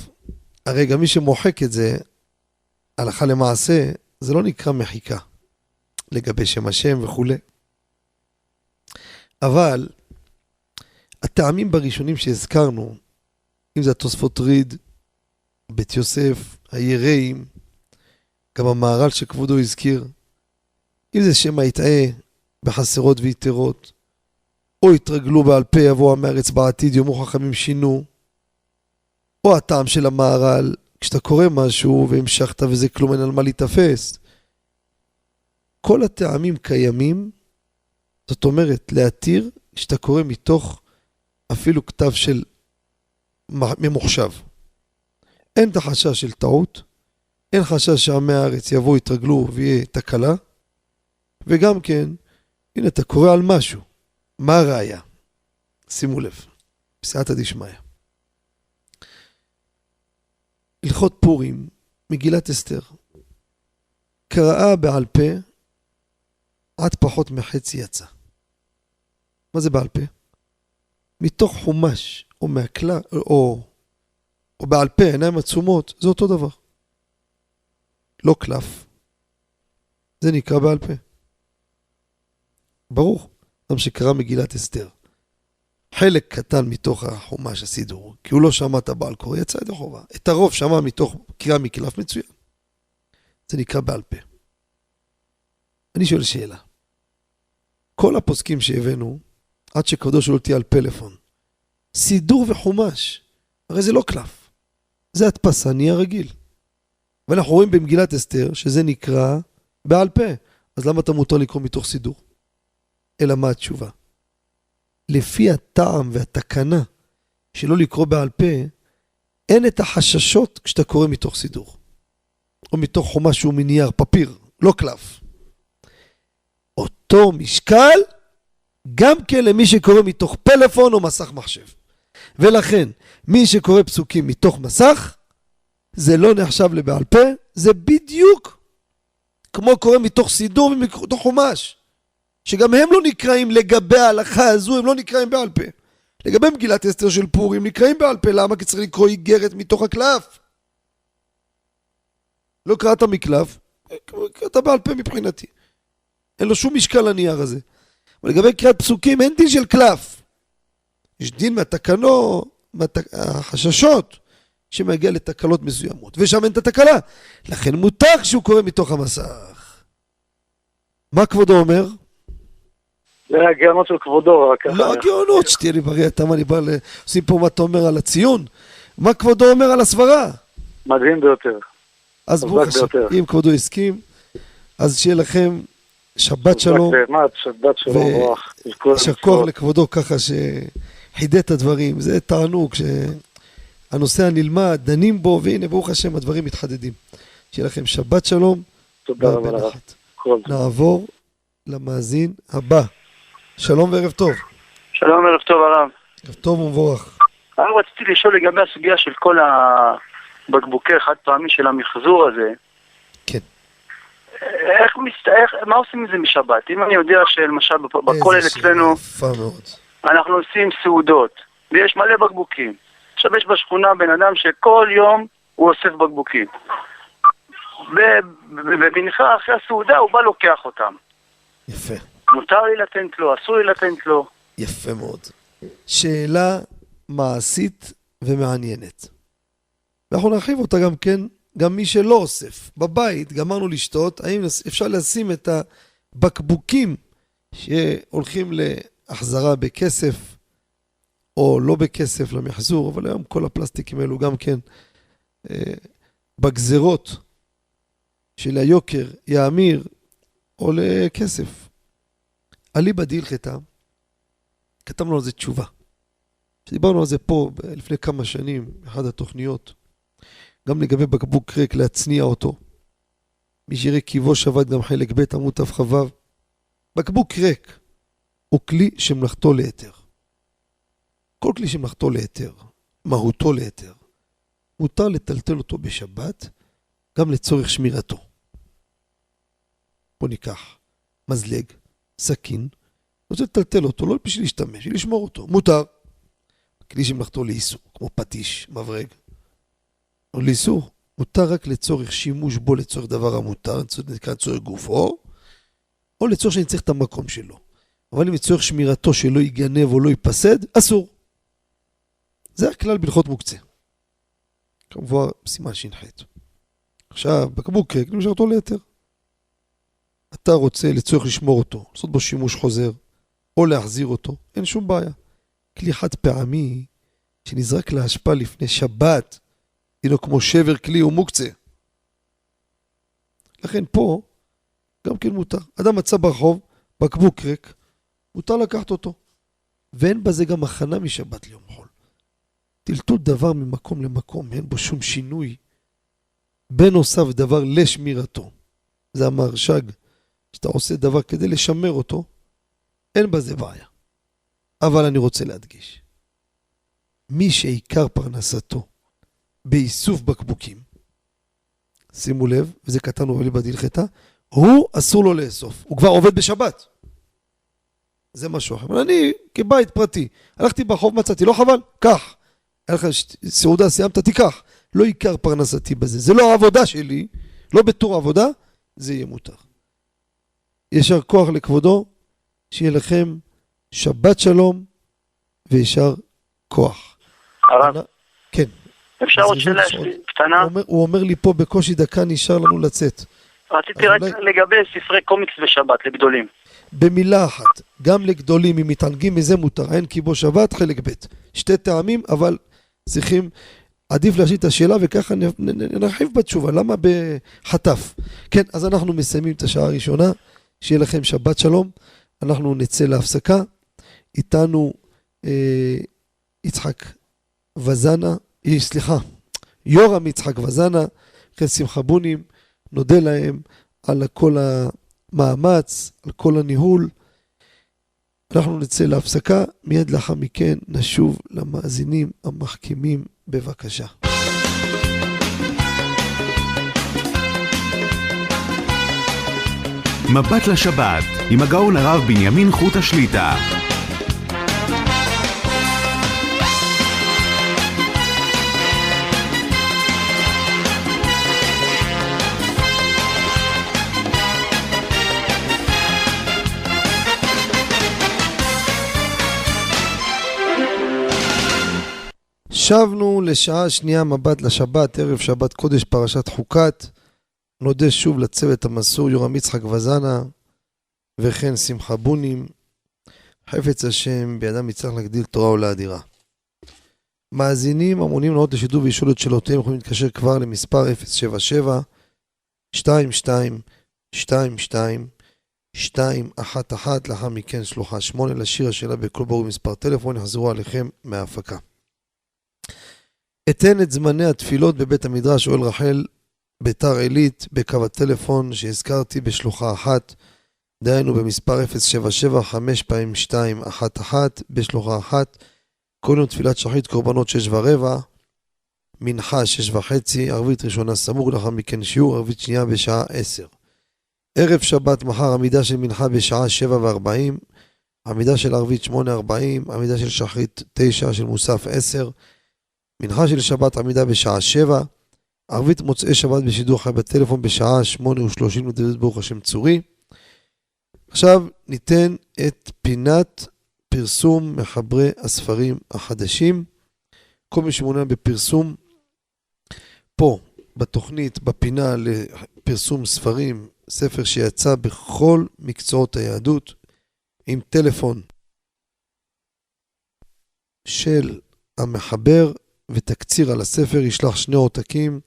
הרי גם מי שמוחק את זה, הלכה למעשה, זה לא נקרא מחיקה לגבי שם השם וכולי. אבל הטעמים בראשונים שהזכרנו, אם זה התוספות ריד, בית יוסף, היראים, גם המהר"ל שכבודו הזכיר, אם זה שמא יטעה בחסרות ויתרות, או יתרגלו בעל פה יבוא עם הארץ בעתיד, יאמרו חכמים שינו, או הטעם של המהר"ל, כשאתה קורא משהו והמשכת וזה כלום אין על מה להיתפס. כל הטעמים קיימים, זאת אומרת, להתיר כשאתה קורא מתוך אפילו כתב של ממוחשב. אין את החשש של טעות, אין חשש שעמי הארץ יבואו, יתרגלו ויהיה תקלה, וגם כן, הנה אתה קורא על משהו, מה הראיה? שימו לב, בסייעתא דשמיא. הלכות פורים, מגילת אסתר, קראה בעל פה עד פחות מחצי יצא. מה זה בעל פה? מתוך חומש, או מהכלל, או, או בעל פה, עיניים עצומות, זה אותו דבר. לא קלף. זה נקרא בעל פה. ברור, אדם שקרא מגילת אסתר. חלק קטן מתוך החומש הסידור, כי הוא לא שמע את הבעל קורא, יצא ידי חובה. את הרוב שמע מתוך קריאה מקלף מצוין. זה נקרא בעל פה. אני שואל שאלה. כל הפוסקים שהבאנו, עד שכבודו שואל אותי על פלאפון, סידור וחומש, הרי זה לא קלף, זה הדפסני הרגיל. ואנחנו רואים במגילת אסתר שזה נקרא בעל פה, אז למה אתה מותר לקרוא מתוך סידור? אלא מה התשובה? לפי הטעם והתקנה שלא לקרוא בעל פה, אין את החששות כשאתה קורא מתוך סידור. או מתוך חומש שהוא מנייר, פפיר, לא קלף. אותו משקל גם כן למי שקורא מתוך פלאפון או מסך מחשב. ולכן, מי שקורא פסוקים מתוך מסך, זה לא נחשב לבעל פה, זה בדיוק כמו קורא מתוך סידור ומתוך חומש. שגם הם לא נקראים לגבי ההלכה הזו, הם לא נקראים בעל פה. לגבי מגילת אסתר של פורים, נקראים בעל פה, למה? כי צריך לקרוא איגרת מתוך הקלף. לא קראת מקלף, קראת בעל פה מבחינתי. אין לו שום משקל הנייר הזה. אבל לגבי קריאת פסוקים אין דין של קלף. יש דין מהתקנו, מהחששות, שמגיע לתקלות מסוימות, ושם אין את התקלה. לכן מותר כשהוא קורא מתוך המסך. מה כבודו אומר? זה הגאונות של כבודו, רק ככה. לא הגאונות, שתהיה לי בריא, אתה מה אני בא ל... עושים פה מה אתה אומר על הציון? מה כבודו אומר על הסברה? מדהים ביותר. אז ברוך השם. אם כבודו הסכים, אז שיהיה לכם שבת שלום, באמת, שבת שלום. כל יישר. כוח לכבודו ככה שחידד את הדברים, זה תענוג שהנושא הנלמד, דנים בו, והנה ברוך השם הדברים מתחדדים. שיהיה לכם שבת שלום תודה רבה טוב. נעבור למאזין הבא. שלום וערב טוב. שלום, ערב טוב הרב. ערב טוב ומבורך. הרב, רציתי לשאול לגבי הסוגיה של כל הבקבוקי חד פעמי של המחזור הזה. איך, מסת... איך, מה עושים מזה משבת? אם אני יודע שלמשל בכולל אצלנו. אנחנו עושים סעודות, ויש מלא בקבוקים. עכשיו יש בשכונה בן אדם שכל יום הוא אוסף בקבוקים. ב- ב- במנחה אחרי הסעודה הוא בא לוקח אותם. יפה. מותר לי לתת לו, אסור לי לתת לו. יפה מאוד. שאלה מעשית ומעניינת. ואנחנו נרחיב אותה גם כן, גם מי שלא אוסף. בבית גמרנו לשתות, האם אפשר לשים את הבקבוקים שהולכים החזרה בכסף, או לא בכסף למחזור, אבל היום כל הפלסטיקים האלו גם כן אה, בגזרות של היוקר יאמיר, עולה כסף. אליבא דהלכתה, כתבנו על זה תשובה. דיברנו על זה פה לפני כמה שנים, באחת התוכניות, גם לגבי בקבוק ריק להצניע אותו. מי שיראה קיבו שבת גם חלק ב' עמוד תכ"ו. בקבוק ריק הוא כלי שמלאכתו להיתר. כל כלי שמלאכתו להיתר, מהותו להיתר, מותר לטלטל אותו בשבת גם לצורך שמירתו. בוא ניקח מזלג, סכין, רוצה לטלטל אותו, לא בשביל להשתמש, בשביל לשמור אותו. מותר. כלי שמלאכתו לאיסור, כמו פטיש, מברג. או לאיסור, מותר רק לצורך שימוש בו לצורך דבר המותר, נקרא לצורך גופו, או לצורך שאני צריך את המקום שלו. אבל אם לצורך שמירתו שלא ייגנב או לא ייפסד, אסור. זה הכלל בהלכות מוקצה. כמובן, סימן ש"ח. עכשיו, בקבוק ריק, נמשך אותו ליתר. אתה רוצה לצורך לשמור אותו, לעשות בו שימוש חוזר, או להחזיר אותו, אין שום בעיה. כלי חד פעמי שנזרק להשפעה לפני שבת, הינו כמו שבר כלי ומוקצה. לכן פה גם כן מותר. אדם מצא ברחוב בקבוק ריק, מותר לקחת אותו. ואין בזה גם הכנה משבת ליום חול. טלטול דבר ממקום למקום, אין בו שום שינוי. בנוסף דבר לשמירתו. זה המרש"ג, שאתה עושה דבר כדי לשמר אותו, אין בזה בעיה. אבל אני רוצה להדגיש, מי שעיקר פרנסתו באיסוף בקבוקים, שימו לב, וזה קטן ובליבא דהלכתה, הוא אסור לו לאסוף, הוא כבר עובד בשבת. זה משהו אחר. אבל אני, כבית פרטי, הלכתי ברחוב, מצאתי, לא חבל? קח. היה לך סעודה, סיימת, תיקח. לא עיקר פרנסתי בזה. זה לא העבודה שלי, לא בתור עבודה, זה יהיה מותר. יישר כוח לכבודו, שיהיה לכם שבת שלום ויישר כוח. הרב, כן. אפשר עוד שאלה קטנה? הוא אומר, הוא אומר לי פה בקושי דקה נשאר לנו לצאת. רציתי רק אולי- לגבי ספרי קומיקס בשבת, לגדולים. במילה אחת, גם לגדולים, אם מתענגים מזה מותר, אין כי בו שבת, חלק ב'. שתי טעמים, אבל צריכים, עדיף להשאיר את השאלה וככה נרחיב בתשובה, למה בחטף? כן, אז אנחנו מסיימים את השעה הראשונה, שיהיה לכם שבת שלום, אנחנו נצא להפסקה, איתנו אה, יצחק וזנה, אה, סליחה, יורם יצחק וזנה, אחרי שמחה בונים, נודה להם על כל המאמץ, על כל הניהול. אנחנו נצא להפסקה, מיד לאחר מכן נשוב למאזינים המחכימים, בבקשה. מבט לשבת, עם הגאון הרב בנימין חוט השליטה. שבנו לשעה שנייה מבט לשבת, ערב שבת קודש פרשת חוקת. נודה שוב לצוות המסור יורם יצחק וזנה וכן שמחה בונים. חפץ השם בידם יצטרך להגדיל תורה ולאדירה. מאזינים המעוניינים לענות לשידור ולשאול את שאלותיהם יכולים להתקשר כבר למספר 077 22 22 211 לאחר מכן שלוחה 8 לשיר השאלה בקול ברור מספר טלפון יחזרו עליכם מההפקה. אתן את זמני התפילות בבית המדרש אוהל רחל ביתר עילית בקו הטלפון שהזכרתי בשלוחה אחת, דהיינו במספר 077 5 פעמים 2 1 1 בשלוחה אחת, כל יום תפילת שחרית קורבנות 6 ורבע, מנחה 6 וחצי, ערבית ראשונה סמוך, לאחר מכן שיעור, ערבית שנייה בשעה 10. ערב שבת מחר עמידה של מנחה בשעה 7 ו-40, עמידה של ערבית 8 40, עמידה של שחרית 9 של מוסף 10, מנחה של שבת עמידה בשעה 7, ערבית מוצאי שבת בשידור חי בטלפון בשעה 8 ו-30 לדוד ברוך השם צורי. עכשיו ניתן את פינת פרסום מחברי הספרים החדשים. כל מי שמעוניין בפרסום, פה בתוכנית, בפינה לפרסום ספרים, ספר שיצא בכל מקצועות היהדות, עם טלפון של המחבר ותקציר על הספר ישלח שני עותקים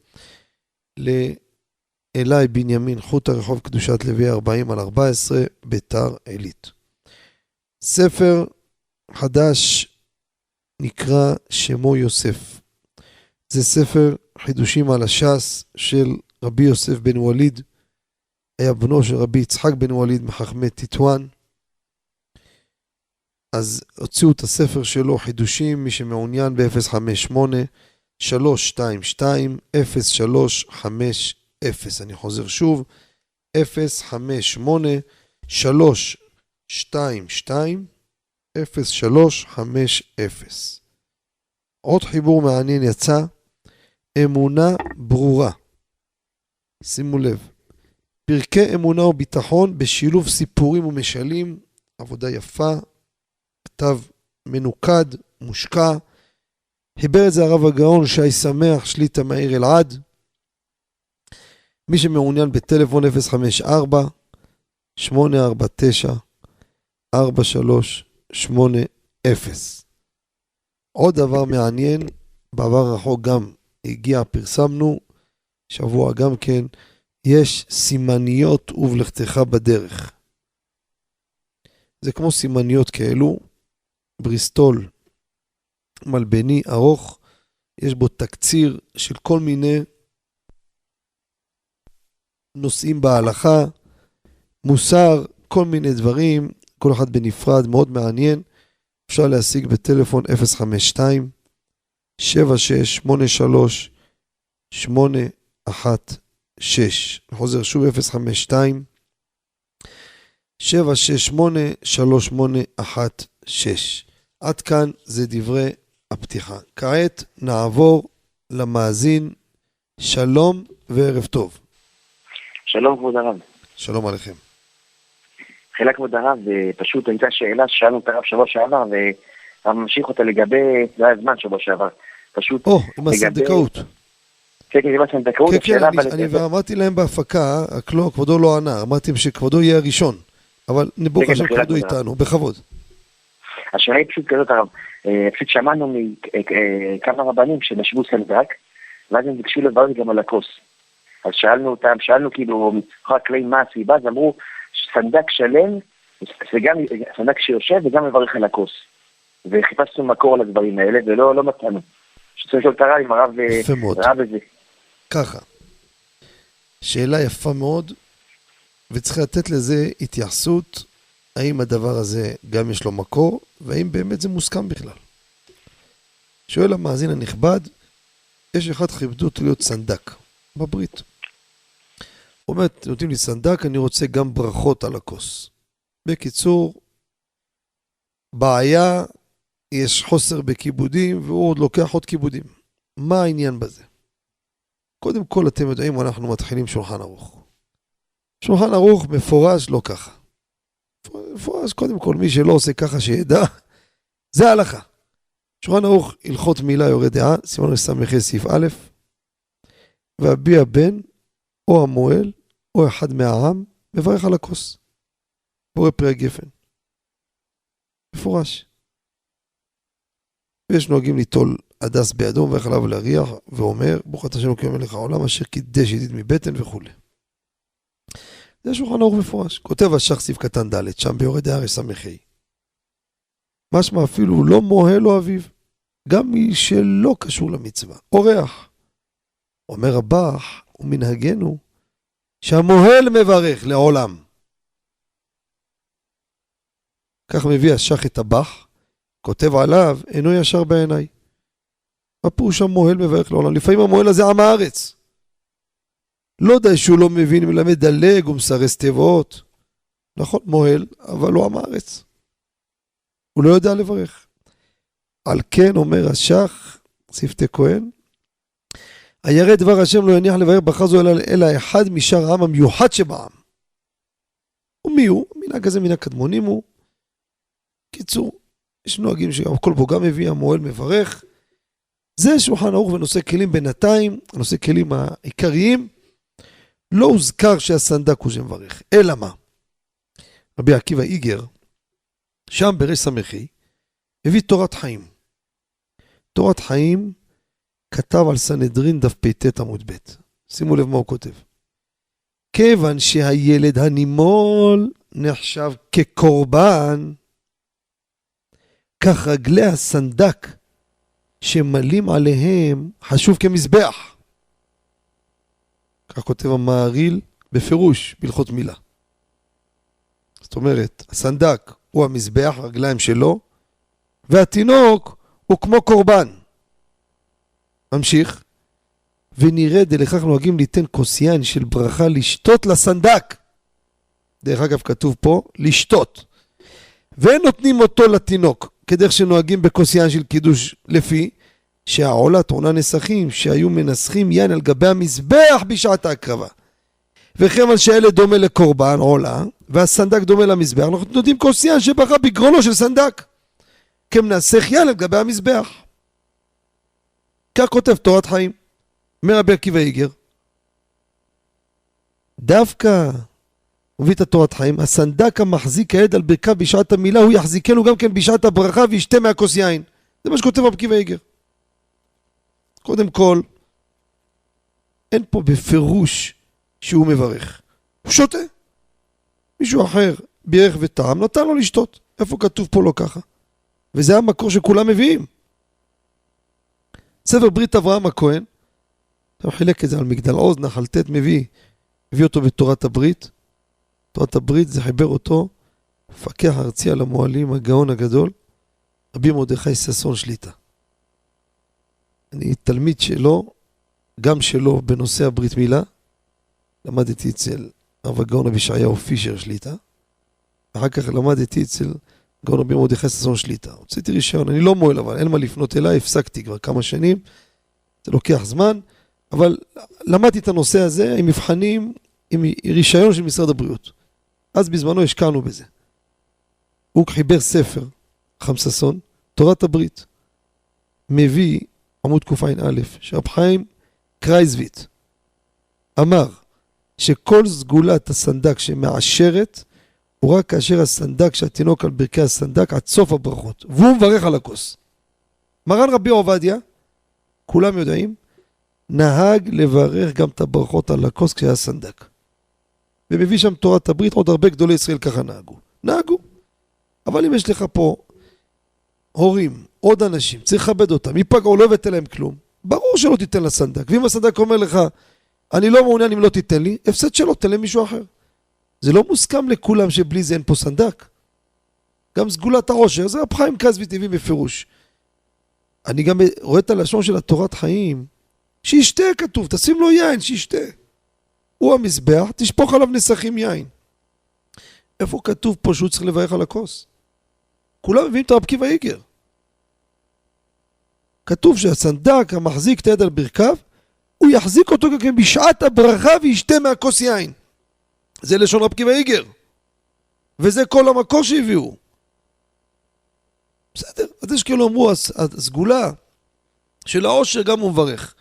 לאלי בנימין, חוט הרחוב קדושת לוי 40 על 14, ביתר עילית. ספר חדש נקרא שמו יוסף. זה ספר חידושים על הש"ס של רבי יוסף בן ווליד, היה בנו של רבי יצחק בן ווליד מחכמי טיטואן. אז הוציאו את הספר שלו, חידושים, מי שמעוניין ב-058-322-0350. אני חוזר שוב, 058-322-0350. עוד חיבור מעניין יצא, אמונה ברורה. שימו לב, פרקי אמונה וביטחון בשילוב סיפורים ומשלים, עבודה יפה, כתב מנוקד, מושקע. חיבר את זה הרב הגאון שי שמח, שליטה מהעיר אלעד. מי שמעוניין בטלפון 054 849 4380 עוד דבר מעניין, בעבר הרחוק גם הגיע, פרסמנו, שבוע גם כן, יש סימניות ובלכתך בדרך. זה כמו סימניות כאלו, בריסטול מלבני ארוך, יש בו תקציר של כל מיני נושאים בהלכה, מוסר, כל מיני דברים, כל אחד בנפרד, מאוד מעניין. אפשר להשיג בטלפון 052 7683 816. אני חוזר שוב 052 768 3816. עד כאן זה דברי הפתיחה. כעת נעבור למאזין. שלום וערב טוב. שלום כבוד הרב. שלום עליכם. חילה כבוד הרב, פשוט הייתה שאלה ששאלנו את הרב שבוע שעבר, והרב ממשיך אותה לגבי, זה היה זמן שבוע שעבר. פשוט או, עם הסנדקאות. כן, כן, עם הסנדקאות. כן, כן, אני ואמרתי להם בהפקה, כבודו לא ענה, אמרתי שכבודו יהיה הראשון. אבל כן, השם כבודו איתנו, בכבוד. השאלה היא פשוט כזאת, הרב, אה, פשוט שמענו מכמה רבנים שהם ישבו סנדק, ואז הם ביקשו לברר גם על הכוס. אז שאלנו אותם, שאלנו כאילו, כלי מה הסיבה, אז אמרו, סנדק שלם, זה גם סנדק שיושב וגם מברך על הכוס. וחיפשנו מקור על הדברים האלה, ולא לא מצאנו. שצריך לשאול את הרב אם הרב ראה בזה. ככה, שאלה יפה מאוד, וצריך לתת לזה התייחסות, האם הדבר הזה גם יש לו מקור, והאם באמת זה מוסכם בכלל. שואל המאזין הנכבד, יש אחד כיבדו אותו להיות סנדק, בברית. הוא אומר, נותנים לי סנדק, אני רוצה גם ברכות על הכוס. בקיצור, בעיה, יש חוסר בכיבודים, והוא עוד לוקח עוד כיבודים. מה העניין בזה? קודם כל, אתם יודעים, אנחנו מתחילים שולחן ערוך. שולחן ערוך מפורש לא ככה. מפורש, קודם כל, מי שלא עושה ככה שידע, זה ההלכה. שולחן ערוך, הלכות מילה יורה דעה, סימן רס"ה סעיף א', והביע בן או המועל או אחד מהעם, מברך על הכוס. בורא פרי הגפן. מפורש. ויש נוהגים ליטול הדס בידו, מברך עליו להריח, ואומר, ברוך אתה שלום קיום מלך העולם, אשר קידש ידיד מבטן וכולי. זה שולחן ערוך מפורש. כותב השח סעיף קטן ד', שם ביורד הארץ ס"ה. משמע אפילו לא מוהל או אביו, גם מי שלא קשור למצווה, אורח. אומר הבח, ומנהגנו, שהמוהל מברך לעולם. כך מביא השח את הבח, כותב עליו, אינו ישר בעיניי. מה פירוש המוהל מברך לעולם? לפעמים המוהל הזה עם הארץ. לא די שהוא לא מבין, מלמד דלג ומסרס תיבות. נכון, מוהל, אבל לא עם הארץ. הוא לא יודע לברך. על כן אומר השח, שפתי כהן, הירא דבר השם לא יניח לבאר בחזו אלא, אלא אחד משאר העם המיוחד שבעם. ומי הוא? מנהג הזה מן הקדמונים הוא. קיצור, יש נוהגים שהכל פה גם מביא, המועל מברך. זה שולחן ערוך ונושא כלים בינתיים, הנושא כלים העיקריים, לא הוזכר שהסנדק הוא שמברך, אלא מה? רבי עקיבא איגר, שם ברש סמכי, הביא תורת חיים. בתורת חיים כתב על סנהדרין דף פט עמוד ב'. שימו לב מה הוא כותב. כיוון שהילד הנימול נחשב כקורבן, כך רגלי הסנדק שמלים עליהם חשוב כמזבח. כך כותב המהריל בפירוש בהלכות מילה. זאת אומרת, הסנדק הוא המזבח, הרגליים שלו, והתינוק הוא כמו קורבן. ממשיך. ונראה דלכך נוהגים ליתן כוס יין של ברכה לשתות לסנדק. דרך אגב, כתוב פה, לשתות. ונותנים אותו לתינוק, כדרך שנוהגים בכוס יין של קידוש, לפי שהעולה טעונה נסכים שהיו מנסחים יין על גבי המזבח בשעת ההקרבה. וכיוון שהילד דומה לקורבן, עולה, והסנדק דומה למזבח, אנחנו נותנים כוס יין שברכה בגרונו של סנדק. כמנסח יין על גבי המזבח. כך כותב תורת חיים. מרבי עקיבא איגר. דווקא, הוא מביא את התורת חיים, הסנדק המחזיק העד על ברכיו בשעת המילה, הוא יחזיקנו גם כן בשעת הברכה וישתה מהכוס יין. זה מה שכותב רבי עקיבא איגר. קודם כל, אין פה בפירוש שהוא מברך. הוא שותה. מישהו אחר בירך וטעם, נתן לו לשתות. איפה כתוב פה לא ככה? וזה המקור שכולם מביאים. ספר ברית אברהם הכהן, הוא חילק את זה על מגדל עוז, נחל ט' מביא, הביא אותו בתורת הברית. תורת הברית זה חיבר אותו, מפקח ארצי על המועלים, הגאון הגדול, רבי מרדכי ששון שליטה. אני תלמיד שלו, גם שלו בנושא הברית מילה, למדתי אצל הרב הגאון אבישעיהו פישר שליטה, אחר כך למדתי אצל גאון רבי מרדכי ששון שליטה. הוצאתי רישיון, אני לא מועל אבל, אין מה לפנות אליי, הפסקתי כבר כמה שנים, זה לוקח זמן, אבל למדתי את הנושא הזה עם מבחנים, עם רישיון של משרד הבריאות. אז בזמנו השקענו בזה. הוא חיבר ספר, חם ששון, תורת הברית. מביא עמוד קע"א, שרב חיים קרייזוויט אמר שכל סגולת הסנדק שמעשרת הוא רק כאשר הסנדק, שהתינוק על ברכי הסנדק עד סוף הברכות, והוא מברך על הכוס. מרן רבי עובדיה, כולם יודעים, נהג לברך גם את הברכות על הכוס כשהיה סנדק. ומביא שם תורת הברית, עוד הרבה גדולי ישראל ככה נהגו. נהגו. אבל אם יש לך פה הורים, עוד אנשים, צריך לכבד אותם, ייפגעו, לא הבאת להם כלום, ברור שלא תיתן לסנדק. ואם הסנדק אומר לך, אני לא מעוניין אם לא תיתן לי, הפסד שלו, תן למישהו אחר. זה לא מוסכם לכולם שבלי זה אין פה סנדק. גם סגולת העושר, זה רב חיים כזבי טבעי בפירוש. אני גם רואה את הלשון של התורת חיים, שישתה כתוב, תשים לו יין, שישתה. הוא המזבח, תשפוך עליו נסכים יין. איפה כתוב פה שהוא צריך לברך על הכוס? כולם מביאים את הרב קיבא איגר. כתוב שהסנדק המחזיק את היד על ברכיו, הוא יחזיק אותו גם כן בשעת הברכה וישתה מהכוס יין. זה לשון רב קיבא איגר. וזה כל המקור שהביאו. בסדר, אז יש כאילו אמרו, הסגולה של העושר גם הוא מברך.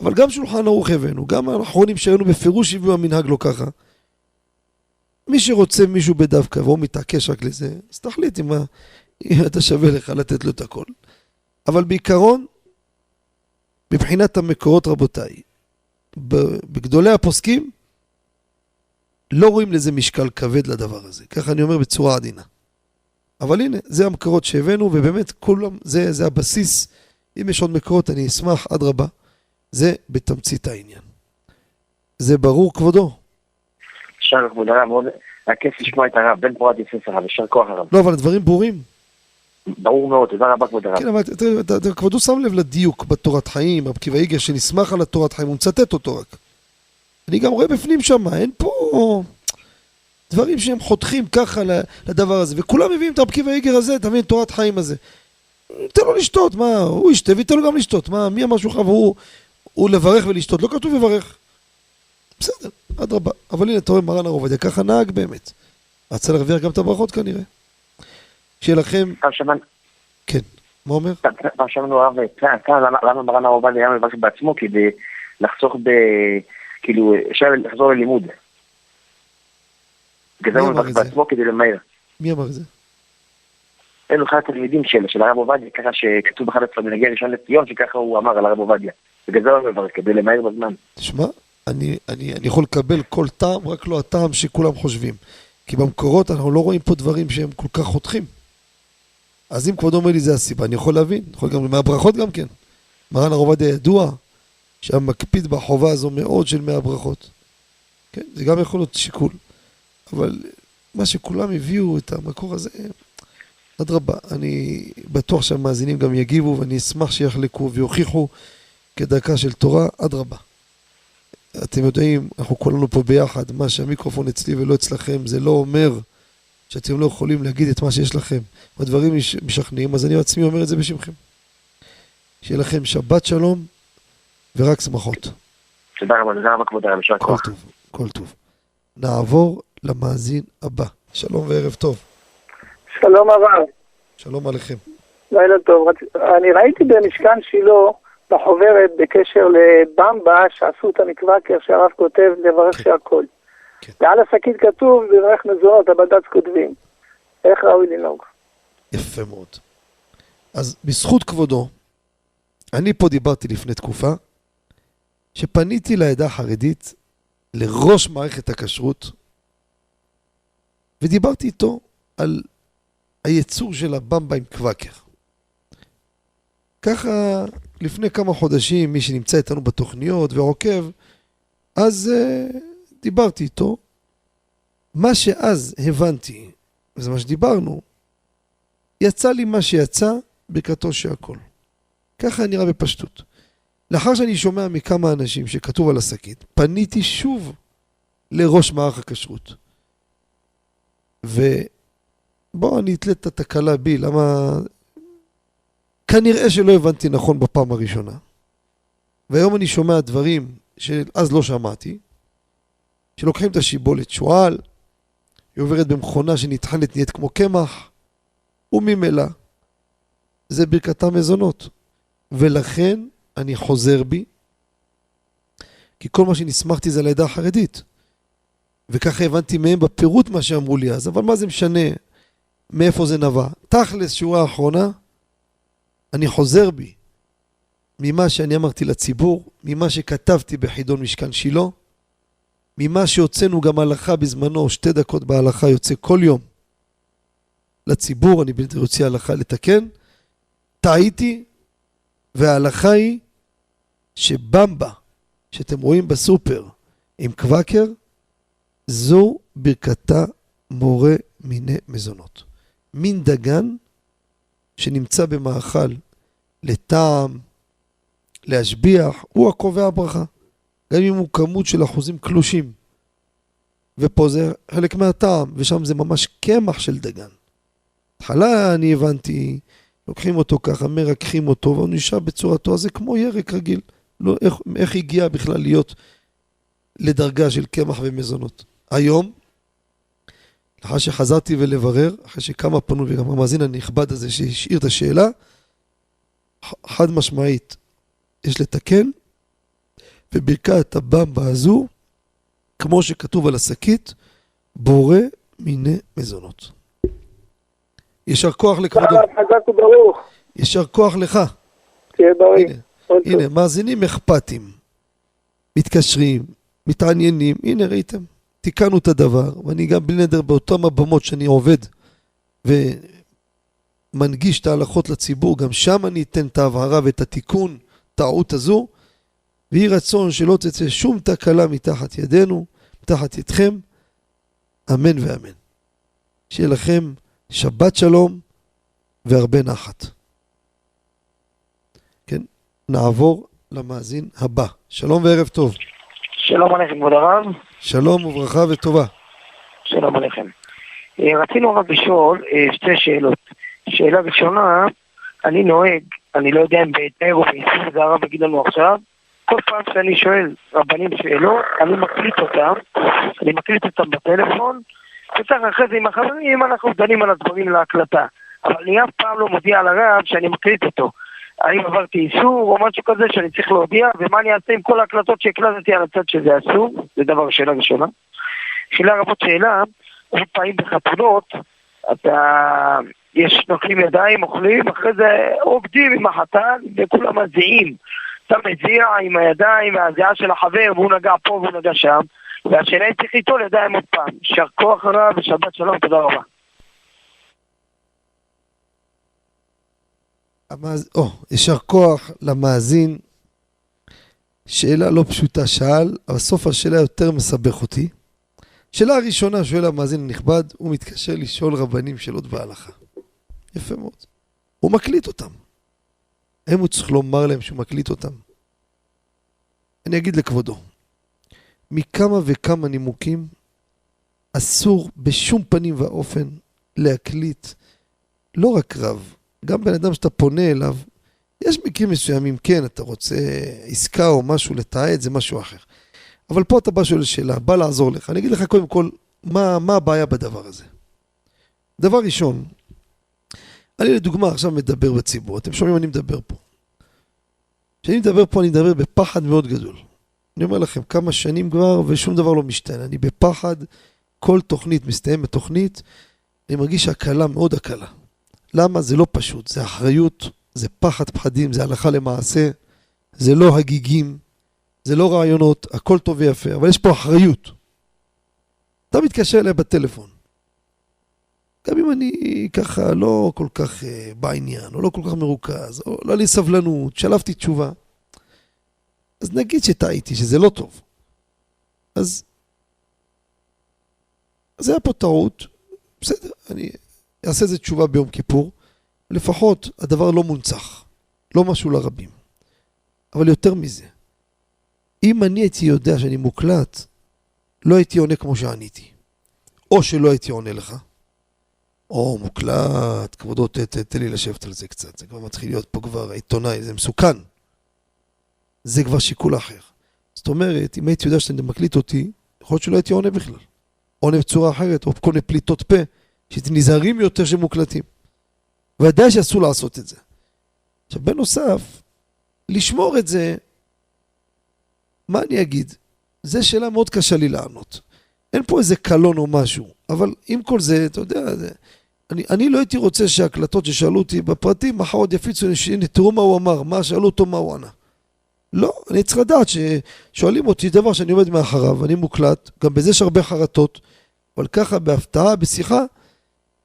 אבל גם שולחן ערוך הבאנו, גם האחרונים שהיינו בפירוש הביאו המנהג לא ככה. מי שרוצה מישהו בדווקא והוא מתעקש רק לזה, אז תחליט אם אתה שווה לך לתת לו את הכל. אבל בעיקרון, מבחינת המקורות רבותיי, בגדולי הפוסקים, לא רואים לזה משקל כבד לדבר הזה. ככה אני אומר בצורה עדינה. אבל הנה, זה המקורות שהבאנו, ובאמת כולם, זה, זה הבסיס. אם יש עוד מקורות, אני אשמח, אדרבה. זה בתמצית העניין. זה ברור, כבודו? שלום, כבוד הרב, מאוד היה כיף לשמוע את הרב, בן פורת יוסף הרב, יישר כוח הרב. לא, אבל הדברים ברורים. ברור מאוד, תודה רבה כבוד הרב. כן, אבל כבודו שם לב לדיוק בתורת חיים, רב קיבא איגר שנסמך על התורת חיים, הוא מצטט אותו רק. אני גם רואה בפנים שם, אין פה דברים שהם חותכים ככה לדבר הזה, וכולם מביאים את רב קיבא איגר הזה, אתה מבין, תורת חיים הזה. תן לו לשתות, מה, הוא ישתה וייתן לו גם לשתות, מה, מי אמר שהוא חייב, הוא, הוא לברך ולשתות, לא כתוב לברך. בסדר, אדרבה, אבל הנה, אתה רואה מרן הרב עובדיה, ככה נהג באמת. רצה להרוויח גם את הברכות כנראה. שיהיה לכם... כן, מה אומר? פעם שמענו הרב, למה מרן הרב עובדיה היה מברך בעצמו כדי לחסוך ב... כאילו, אפשר לחזור ללימוד. בגלל זה הוא מברך בעצמו כדי למהר. מי אמר את זה? אלו אחד התלמידים של, של הרב עובדיה, ככה שכתוב באחד המנהגי הראשון לציון, שככה הוא אמר על הרב עובדיה. בגלל זה הוא מברך, כדי למהר בזמן. תשמע, אני, אני, אני יכול לקבל כל טעם, רק לא הטעם שכולם חושבים. כי במקורות אנחנו לא רואים פה דברים שהם כל כך חותכים. אז אם כבודו אומר לי זה הסיבה, אני יכול להבין, יכול גם מהברכות גם כן. מרן הרב עובדיה ידוע שהיה מקפיד בחובה הזו מאוד של מאה ברכות. כן, זה גם יכול להיות שיקול. אבל מה שכולם הביאו את המקור הזה, אדרבה, אני בטוח שהמאזינים גם יגיבו ואני אשמח שיחלקו ויוכיחו כדרכה של תורה, אדרבה. אתם יודעים, אנחנו כולנו פה ביחד, מה שהמיקרופון אצלי ולא אצלכם, זה לא אומר שאתם לא יכולים להגיד את מה שיש לכם. הדברים משכנעים, אז אני עצמי אומר את זה בשמכם. שיהיה לכם שבת שלום ורק שמחות. תודה רבה, תודה רבה כבוד הרב, יישר כל. טוב, כל טוב. נעבור למאזין הבא. שלום וערב טוב. שלום הרב, שלום עליכם. לילה טוב. אני ראיתי במשכן שילה בחוברת בקשר לבמבה שעשו את המקווקר שהרב כותב לברך כן. שהכל. כן. ועל השקית כתוב לברך מזונות, הבד"ץ כותבים. איך ראוי לנהוג? יפה מאוד. אז בזכות כבודו, אני פה דיברתי לפני תקופה, שפניתי לעדה החרדית, לראש מערכת הכשרות, ודיברתי איתו על הייצור של הבמבה עם קוואקר. ככה, לפני כמה חודשים, מי שנמצא איתנו בתוכניות ועוקב, אז uh, דיברתי איתו. מה שאז הבנתי, וזה מה שדיברנו, יצא לי מה שיצא, ברכתו שהכל. ככה נראה בפשטות. לאחר שאני שומע מכמה אנשים שכתוב על השקית, פניתי שוב לראש מערך הכשרות. ובואו אני אתלה את התקלה בי, למה... כנראה שלא הבנתי נכון בפעם הראשונה. והיום אני שומע דברים שאז לא שמעתי, שלוקחים את השיבולת שועל, היא עוברת במכונה שנטחנת נהיית כמו קמח, וממילא זה ברכת המזונות. ולכן אני חוזר בי, כי כל מה שנסמכתי זה על העדה החרדית. וככה הבנתי מהם בפירוט מה שאמרו לי אז, אבל מה זה משנה מאיפה זה נבע? תכלס, שורה האחרונה, אני חוזר בי ממה שאני אמרתי לציבור, ממה שכתבתי בחידון משכן שילה, ממה שהוצאנו גם הלכה בזמנו, שתי דקות בהלכה יוצא כל יום לציבור, אני רוצה הלכה לתקן, טעיתי, וההלכה היא שבמבה, שאתם רואים בסופר עם קוואקר, זו ברכתה מורה מיני מזונות. מין דגן שנמצא במאכל לטעם, להשביח, הוא הקובע הברכה. גם אם הוא כמות של אחוזים קלושים. ופה זה חלק מהטעם, ושם זה ממש קמח של דגן. בהתחלה אני הבנתי, לוקחים אותו ככה, מרככים אותו, והוא נשאר בצורתו, אז זה כמו ירק רגיל. לא, איך, איך הגיע בכלל להיות לדרגה של קמח ומזונות? היום, לאחר שחזרתי ולברר, אחרי שכמה פנו, וגם המאזין הנכבד הזה שהשאיר את השאלה, חד משמעית, יש לתקן, וברכת הבמבה הזו, כמו שכתוב על השקית, בורא מיני מזונות. יישר כוח לכבודו, חזק וברוך, יישר כוח לך. תהיה בריא. הנה. הנה, מאזינים אכפתים, מתקשרים, מתעניינים, הנה ראיתם, תיקנו את הדבר, ואני גם בלי נדר באותן הבמות שאני עובד ומנגיש את ההלכות לציבור, גם שם אני אתן את ההבהרה ואת התיקון, טעות הזו, ויהי רצון שלא תצא שום תקלה מתחת ידינו, מתחת ידכם, אמן ואמן. שיהיה לכם שבת שלום והרבה נחת. כן, נעבור למאזין הבא. שלום וערב טוב. שלום עליכם, כבוד הרב. שלום וברכה וטובה. שלום עליכם. אה, רצינו רק לשאול אה, שתי שאלות. שאלה ראשונה, אני נוהג, אני לא יודע אם או באיסור, זה הרב יגיד לנו עכשיו, כל פעם שאני שואל רבנים שאלות, אני מקליט אותם, אני מקליט אותם בטלפון, וצריך אחרי זה עם החברים, אנחנו דנים על הדברים להקלטה. אבל אני אף פעם לא מודיע לרב שאני מקליט אותו. האם עברתי איסור או משהו כזה שאני צריך להודיע, ומה אני אעשה עם כל ההקלטות שהקלטתי על הצד שזה אסור, זה דבר שאלה ראשונה. שאלה רבות שאלה, הרבה פעמים בחתונות, אתה יש נוטלים ידיים, אוכלים, אחרי זה עובדים עם החתן וכולם מזיעים. אתה מזיע עם הידיים והזיעה של החבר והוא נגע פה והוא נגע שם והשאלה אם צריך ליטול ידיים עוד פעם. יישר כוח הרב ושבת שלום, תודה רבה. המאז... או, יישר כוח למאזין. שאלה לא פשוטה שאל, אבל סוף השאלה יותר מסבך אותי. שאלה הראשונה שואל המאזין הנכבד, הוא מתקשר לשאול רבנים שאלות בהלכה. יפה מאוד. הוא מקליט אותם. האם הוא צריך לומר להם שהוא מקליט אותם? אני אגיד לכבודו, מכמה וכמה נימוקים אסור בשום פנים ואופן להקליט לא רק רב, גם בן אדם שאתה פונה אליו, יש מקרים מסוימים, כן, אתה רוצה עסקה או משהו, לתעד, זה משהו אחר. אבל פה אתה בא שואל שאלה, בא לעזור לך. אני אגיד לך קודם כל, מה, מה הבעיה בדבר הזה. דבר ראשון, אני לדוגמה עכשיו מדבר בציבור, אתם שומעים אני מדבר פה. כשאני מדבר פה אני מדבר בפחד מאוד גדול. אני אומר לכם, כמה שנים כבר ושום דבר לא משתנה. אני בפחד, כל תוכנית מסתיימת תוכנית, אני מרגיש הקלה, מאוד הקלה. למה? זה לא פשוט, זה אחריות, זה פחד פחדים, זה הלכה למעשה, זה לא הגיגים, זה לא רעיונות, הכל טוב ויפה, אבל יש פה אחריות. אתה מתקשר אליי בטלפון. גם אם אני ככה לא כל כך uh, בעניין, או לא כל כך מרוכז, או לא לי סבלנות, שלפתי תשובה, אז נגיד שטעיתי, שזה לא טוב. אז, אז היה פה טעות, בסדר, אני אעשה איזה תשובה ביום כיפור, לפחות הדבר לא מונצח, לא משהו לרבים. אבל יותר מזה, אם אני הייתי יודע שאני מוקלט, לא הייתי עונה כמו שעניתי. או שלא הייתי עונה לך, או מוקלט, כבודו, תן לי לשבת על זה קצת, זה כבר מתחיל להיות פה כבר עיתונאי, זה מסוכן. זה כבר שיקול אחר. זאת אומרת, אם הייתי יודע שאתה מקליט אותי, יכול להיות שלא הייתי עונה בכלל. עונה בצורה אחרת, או כל מיני פליטות פה, שהייתי נזהרים יותר שמוקלטים. ודאי שאסור לעשות את זה. עכשיו, בנוסף, לשמור את זה, מה אני אגיד? זו שאלה מאוד קשה לי לענות. אין פה איזה קלון או משהו, אבל עם כל זה, אתה יודע, זה, אני, אני לא הייתי רוצה שהקלטות ששאלו אותי בפרטים, מחר עוד יפיצו, הנה תראו מה הוא אמר, מה שאלו אותו, מה הוא ענה. לא, אני צריך לדעת ששואלים אותי דבר שאני עומד מאחריו, אני מוקלט, גם בזה יש הרבה חרטות, אבל ככה בהפתעה, בשיחה,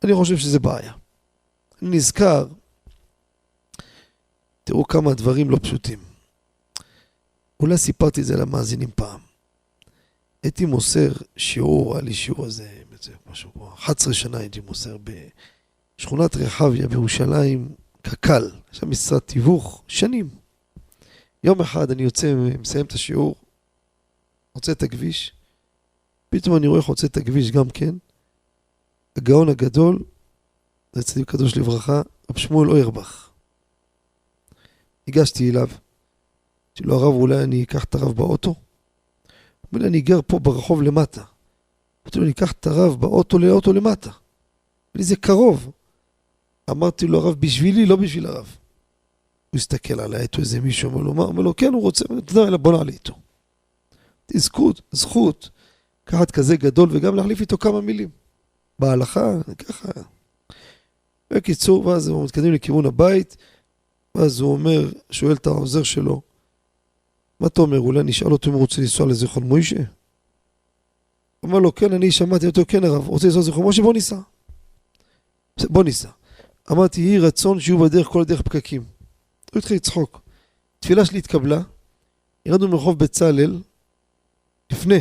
אני חושב שזה בעיה. אני נזכר, תראו כמה דברים לא פשוטים. אולי סיפרתי את זה למאזינים פעם. הייתי מוסר שיעור, היה לי שיעור הזה, משהו כמו 11 שנה הייתי מוסר בשכונת רחביה בירושלים, קק"ל, יש שם משרד תיווך, שנים. יום אחד אני יוצא, מסיים את השיעור, חוצה את הכביש, פתאום אני רואה חוצה את הכביש גם כן, הגאון הגדול, זה צדיק קדוש לברכה, רב שמואל אוירבך. ניגשתי אליו, אמרתי לו, הרב, אולי אני אקח את הרב באוטו? הוא אומר לי, אני גר פה ברחוב למטה. אמרתי לו, אני אקח את הרב באוטו לאוטו למטה. אמר לי, זה קרוב. אמרתי לו, הרב, בשבילי, לא בשביל הרב. הוא הסתכל עליי, איתו איזה מישהו, אומר לו, מה? אומר לו, כן, הוא רוצה, תדע, בוא נעלה איתו. זכות, זכות, לקחת כזה גדול וגם להחליף איתו כמה מילים. בהלכה, ככה. בקיצור, ואז הם מתקדמים לכיוון הבית, ואז הוא אומר, שואל את העוזר שלו, מה אתה אומר, אולי נשאל אותו אם הוא רוצה לנסוע לזיכרון מוישה? אומר לו, כן, אני שמעתי אותו, כן הרב, רוצה לנסוע לזיכרון מוישה? בוא ניסע. בוא ניסע. אמרתי, יהי רצון שיהיו בדרך כל הדרך פקקים. הוא התחיל לצחוק. תפילה שלי התקבלה, ירדנו מרחוב בצלאל, לפני,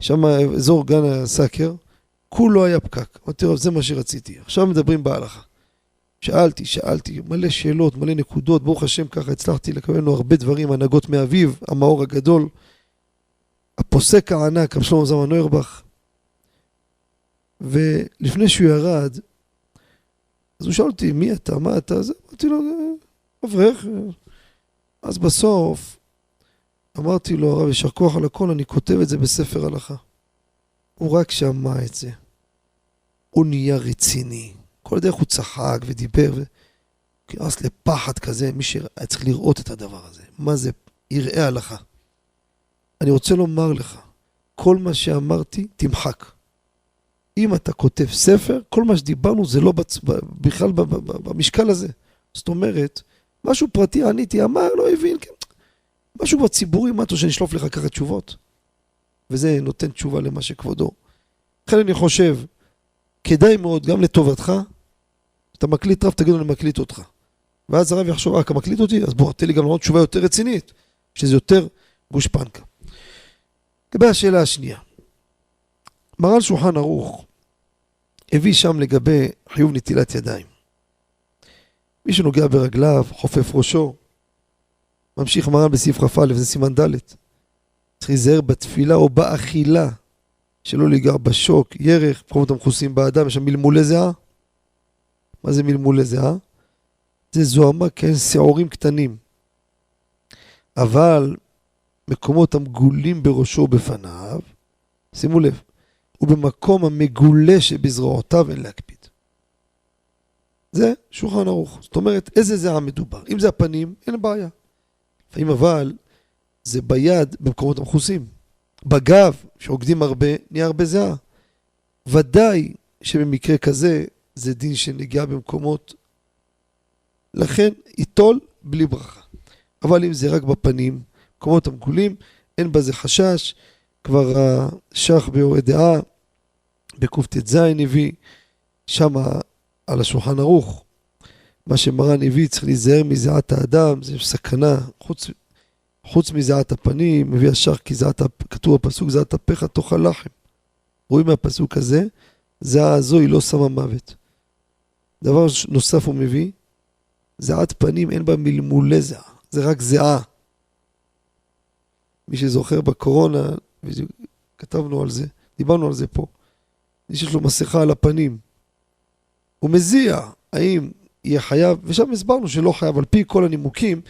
שם אזור גן הסאקר, כולו היה פקק. אמרתי, רב, זה מה שרציתי. עכשיו מדברים בהלכה. שאלתי, שאלתי, מלא שאלות, מלא נקודות, ברוך השם ככה הצלחתי לקבל לנו הרבה דברים, הנהגות מאביו, המאור הגדול, הפוסק הענק, רב שלמה זמן נוירבך. ולפני שהוא ירד, אז הוא שאל אותי, מי אתה, מה אתה? אז אמרתי לו, אברך. אז בסוף אמרתי לו, הרב, יישר כוח על הכל, אני כותב את זה בספר הלכה. הוא רק שמע את זה. הוא נהיה רציני. כל הדרך הוא צחק ודיבר, וכנס לפחד כזה, מי שהיה צריך לראות את הדבר הזה. מה זה יראה הלכה. אני רוצה לומר לך, כל מה שאמרתי, תמחק. אם אתה כותב ספר, כל מה שדיברנו זה לא בצ... בכלל במשקל הזה. זאת אומרת, משהו פרטי, עניתי, אמר, לא הבין, כן. משהו בציבורי, מה אתה רוצה שנשלוף לך ככה תשובות? וזה נותן תשובה למה שכבודו. לכן אני חושב, כדאי מאוד, גם לטובתך, אתה מקליט רב, תגיד לו, אני מקליט אותך. ואז הרב יחשוב, אה, אתה מקליט אותי? אז בוא, תן לי גם לענות תשובה יותר רצינית, שזה יותר גושפנקה. לגבי השאלה השנייה, מרן שולחן ערוך הביא שם לגבי חיוב נטילת ידיים. מי שנוגע ברגליו, חופף ראשו, ממשיך מרן בסעיף כ"א, זה סימן ד', צריך להיזהר בתפילה או באכילה, שלא להיגר בשוק, ירך, מקומות המכוסים באדם, יש שם מלמולי זיעה. מה זה מלמולי זיעה? זה זוהמה כאין שעורים קטנים. אבל מקומות המגולים בראשו ובפניו, שימו לב, ובמקום המגולה שבזרועותיו אין להקפיד. זה שולחן ערוך. זאת אומרת, איזה זיעה מדובר? אם זה הפנים, אין בעיה. לפעמים אבל, זה ביד במקומות המכוסים. בגב, שעוקדים הרבה, נהיה הרבה זיעה. ודאי שבמקרה כזה, זה דין של נגיעה במקומות. לכן, ייטול בלי ברכה. אבל אם זה רק בפנים, מקומות המגולים, אין בזה חשש. כבר השח באורי דעה, בקט"ז הביא, שם על השולחן ערוך, מה שמרן הביא, צריך להיזהר מזיעת האדם, זה סכנה, חוץ, חוץ מזיעת הפנים, מביא השח כי זיעת, כתוב בפסוק, זיעת אפיך תאכל לחם. רואים מהפסוק הזה, זיעה הזו היא לא שמה מוות. דבר נוסף הוא מביא, זיעת פנים אין בה מלמולי זיעה, זה רק זיעה. מי שזוכר בקורונה, כתבנו על זה, דיברנו על זה פה. מי שיש לו מסכה על הפנים, הוא מזיע האם יהיה חייב, ושם הסברנו שלא חייב, על פי כל הנימוקים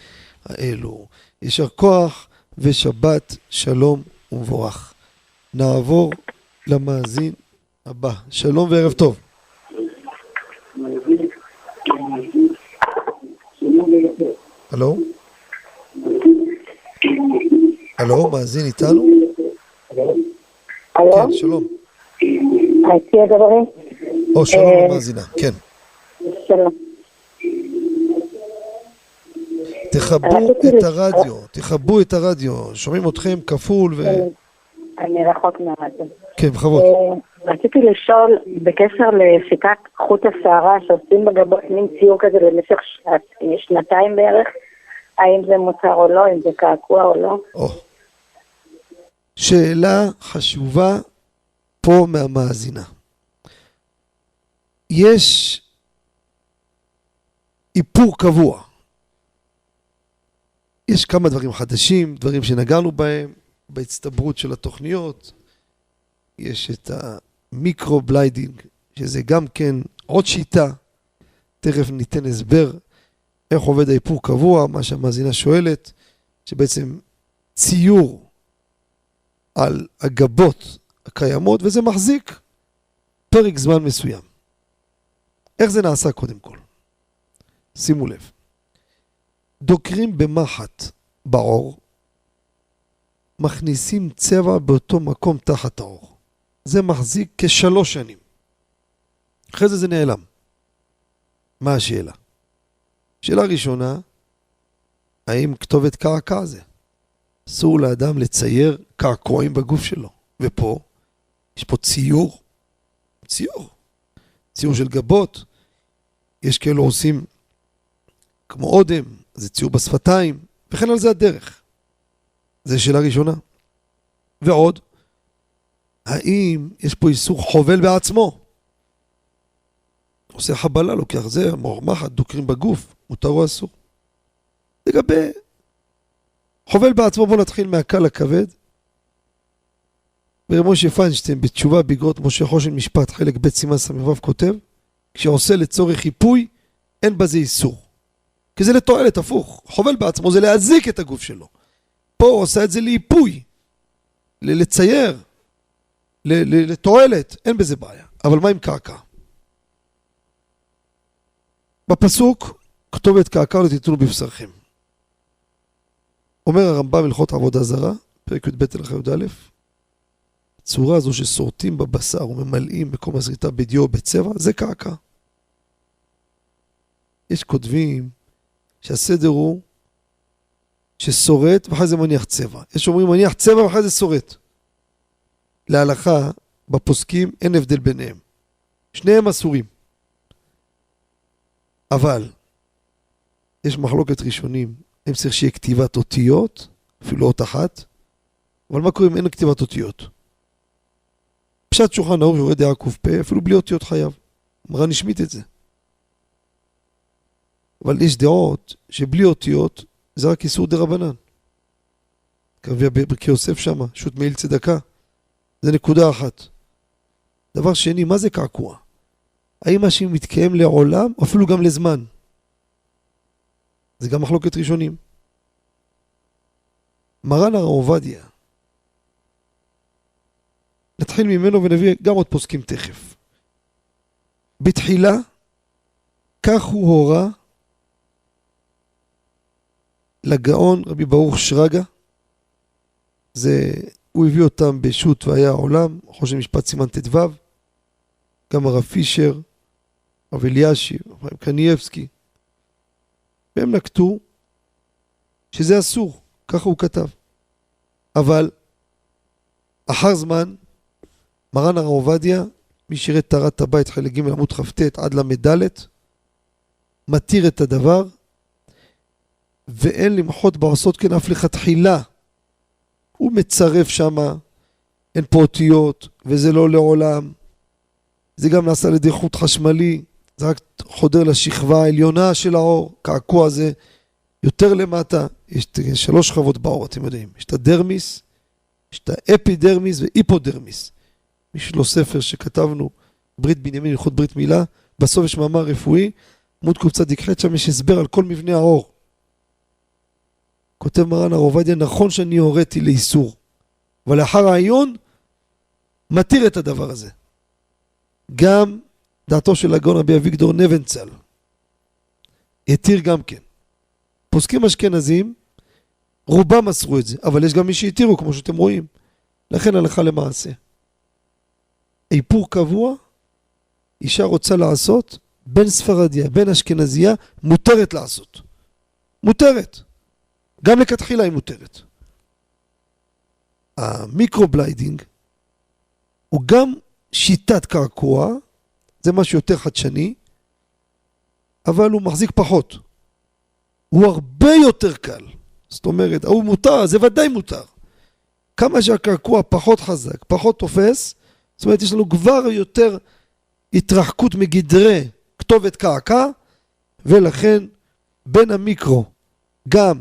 האלו. יישר כוח ושבת שלום ומבורך. נעבור למאזין הבא. שלום וערב טוב. הלו? הלו, מאזין איתנו? הלו? כן, שלום. הייתי הדברים? או, שלום אה, למאזינה, כן. שלום. תכבו רציתי את הרדיו, תכבו את הרדיו, שומעים אתכם כפול ו... אני רחוק מהרדיו. כן, בכבוד. אה, רציתי לשאול בקשר לשיטת חוט השערה שעושים בגבות מין ציור כזה במשך ש- שנתיים בערך, האם זה מוצר או לא, אם זה קעקוע או לא. שאלה חשובה פה מהמאזינה. יש איפור קבוע. יש כמה דברים חדשים, דברים שנגענו בהם, בהצטברות של התוכניות. יש את ה microblading, שזה גם כן עוד שיטה. תכף ניתן הסבר איך עובד האיפור קבוע, מה שהמאזינה שואלת, שבעצם ציור על הגבות הקיימות, וזה מחזיק פרק זמן מסוים. איך זה נעשה קודם כל? שימו לב. דוקרים במחט בעור, מכניסים צבע באותו מקום תחת העור. זה מחזיק כשלוש שנים. אחרי זה זה נעלם. מה השאלה? שאלה ראשונה, האם כתובת קעקע זה? אסור לאדם לצייר קעקועים בגוף שלו. ופה, יש פה ציור, ציור, ציור של גבות. יש כאלו עושים כמו אודם, זה ציור בשפתיים, וכן על זה הדרך. זו שאלה ראשונה. ועוד, האם יש פה איסור חובל בעצמו? עושה חבלה, לוקח זה, מורמחת, דוקרים בגוף, מותר או אסור. לגבי חובל בעצמו, בואו נתחיל מהקל לכבד. משה פיינשטיין בתשובה באגרות משה חושן משפט חלק ב' סימן ס"ו כותב כשעושה לצורך חיפוי אין בזה איסור. כי זה לתועלת, הפוך. חובל בעצמו זה להזיק את הגוף שלו. פה הוא עושה את זה לאיפוי, ל- לצייר, ל- ל- לתועלת, אין בזה בעיה. אבל מה עם קעקע? בפסוק כתובת קעקע לא תיתנו בבשרכם. אומר הרמב"ם הלכות עבודה זרה, פרק י"ב הלכה י"א, הצורה הזו ששורטים בבשר וממלאים מקום הזריטה בדיו או בצבע, זה קעקע. יש כותבים שהסדר הוא ששורט ואחרי זה מניח צבע. יש שאומרים מניח צבע ואחרי זה שורט. להלכה, בפוסקים, אין הבדל ביניהם. שניהם אסורים. אבל יש מחלוקת ראשונים, אם צריך שיהיה כתיבת אותיות, אפילו אות אחת, אבל מה קורה אם אין כתיבת אותיות? פשט שולחן ערוך יורד דעה ק"פ, אפילו בלי אותיות חייב. מרן השמיט את זה. אבל יש דעות שבלי אותיות זה רק איסור דה רבנן. כרביע בברכי יוסף שמה, שו"ת מעיל צדקה. זה נקודה אחת. דבר שני, מה זה קעקוע? האם מה שמתקיים לעולם, אפילו גם לזמן? זה גם מחלוקת ראשונים. מרן הרב עובדיה, נתחיל ממנו ונביא גם עוד פוסקים תכף. בתחילה, כך הוא הורה לגאון רבי ברוך שרגא, זה, הוא הביא אותם בשו"ת והיה העולם, חושן משפט סימן ט"ו, גם הרב פישר, הרב אלישיב, הרב קנייבסקי, והם נקטו שזה אסור, ככה הוא כתב. אבל אחר זמן, מרן הרב עובדיה, מי שירת טהרת הבית חלק ג' עמוד כ"ט עד ל"ד, מתיר את הדבר, ואין למחות בעשות כן אף לכתחילה. הוא מצרף שמה, אין פה אותיות, וזה לא לעולם. זה גם נעשה על ידי חוט חשמלי, זה רק חודר לשכבה העליונה של האור, קעקוע זה יותר למטה, יש שלוש שכבות באור, אתם יודעים, יש את הדרמיס, יש את האפידרמיס והיפודרמיס. יש לו ספר שכתבנו, ברית בנימין, הלכות ברית מילה, בסוף יש מאמר רפואי, עמוד קצ"ח, שם יש הסבר על כל מבנה האור. כותב מרן הר עובדיה, נכון שאני הוריתי לאיסור, אבל לאחר העיון, מתיר את הדבר הזה. גם דעתו של הגאון רבי אביגדור נבנצל, התיר גם כן. פוסקים אשכנזים, רובם מסרו את זה, אבל יש גם מי שהתירו, כמו שאתם רואים. לכן הלכה למעשה. איפור קבוע, אישה רוצה לעשות, בין ספרדיה, בין אשכנזייה, מותרת לעשות. מותרת. גם לכתחילה היא מותרת. ה microblading הוא גם שיטת קעקוע, זה משהו יותר חדשני, אבל הוא מחזיק פחות. הוא הרבה יותר קל. זאת אומרת, ההוא מותר, זה ודאי מותר. כמה שהקעקוע פחות חזק, פחות תופס, זאת אומרת, יש לנו כבר יותר התרחקות מגדרי כתובת קעקע, ולכן בין המיקרו, גם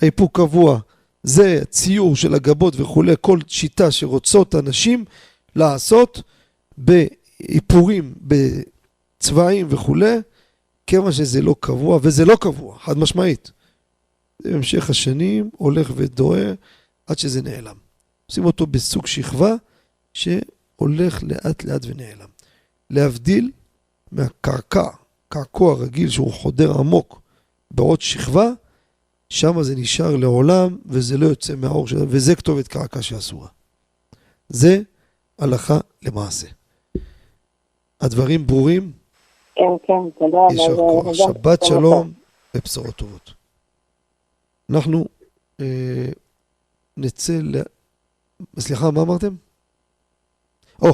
האיפוק קבוע, זה ציור של הגבות וכולי, כל שיטה שרוצות אנשים לעשות באיפורים, בצבעים וכולי, כיוון שזה לא קבוע, וזה לא קבוע, חד משמעית. זה במשך השנים הולך ודוהה עד שזה נעלם. עושים אותו בסוג שכבה שהולך לאט לאט ונעלם. להבדיל מהקעקע, קעקוע רגיל שהוא חודר עמוק בעוד שכבה, שם זה נשאר לעולם וזה לא יוצא מהאור שלנו, וזה כתובת קעקע שאסורה. זה הלכה למעשה. הדברים ברורים? כן, כן, תודה. יישר כוח. שבת שלום ובשורות טובות. אנחנו אה, נצא ל... סליחה, מה אמרתם? או,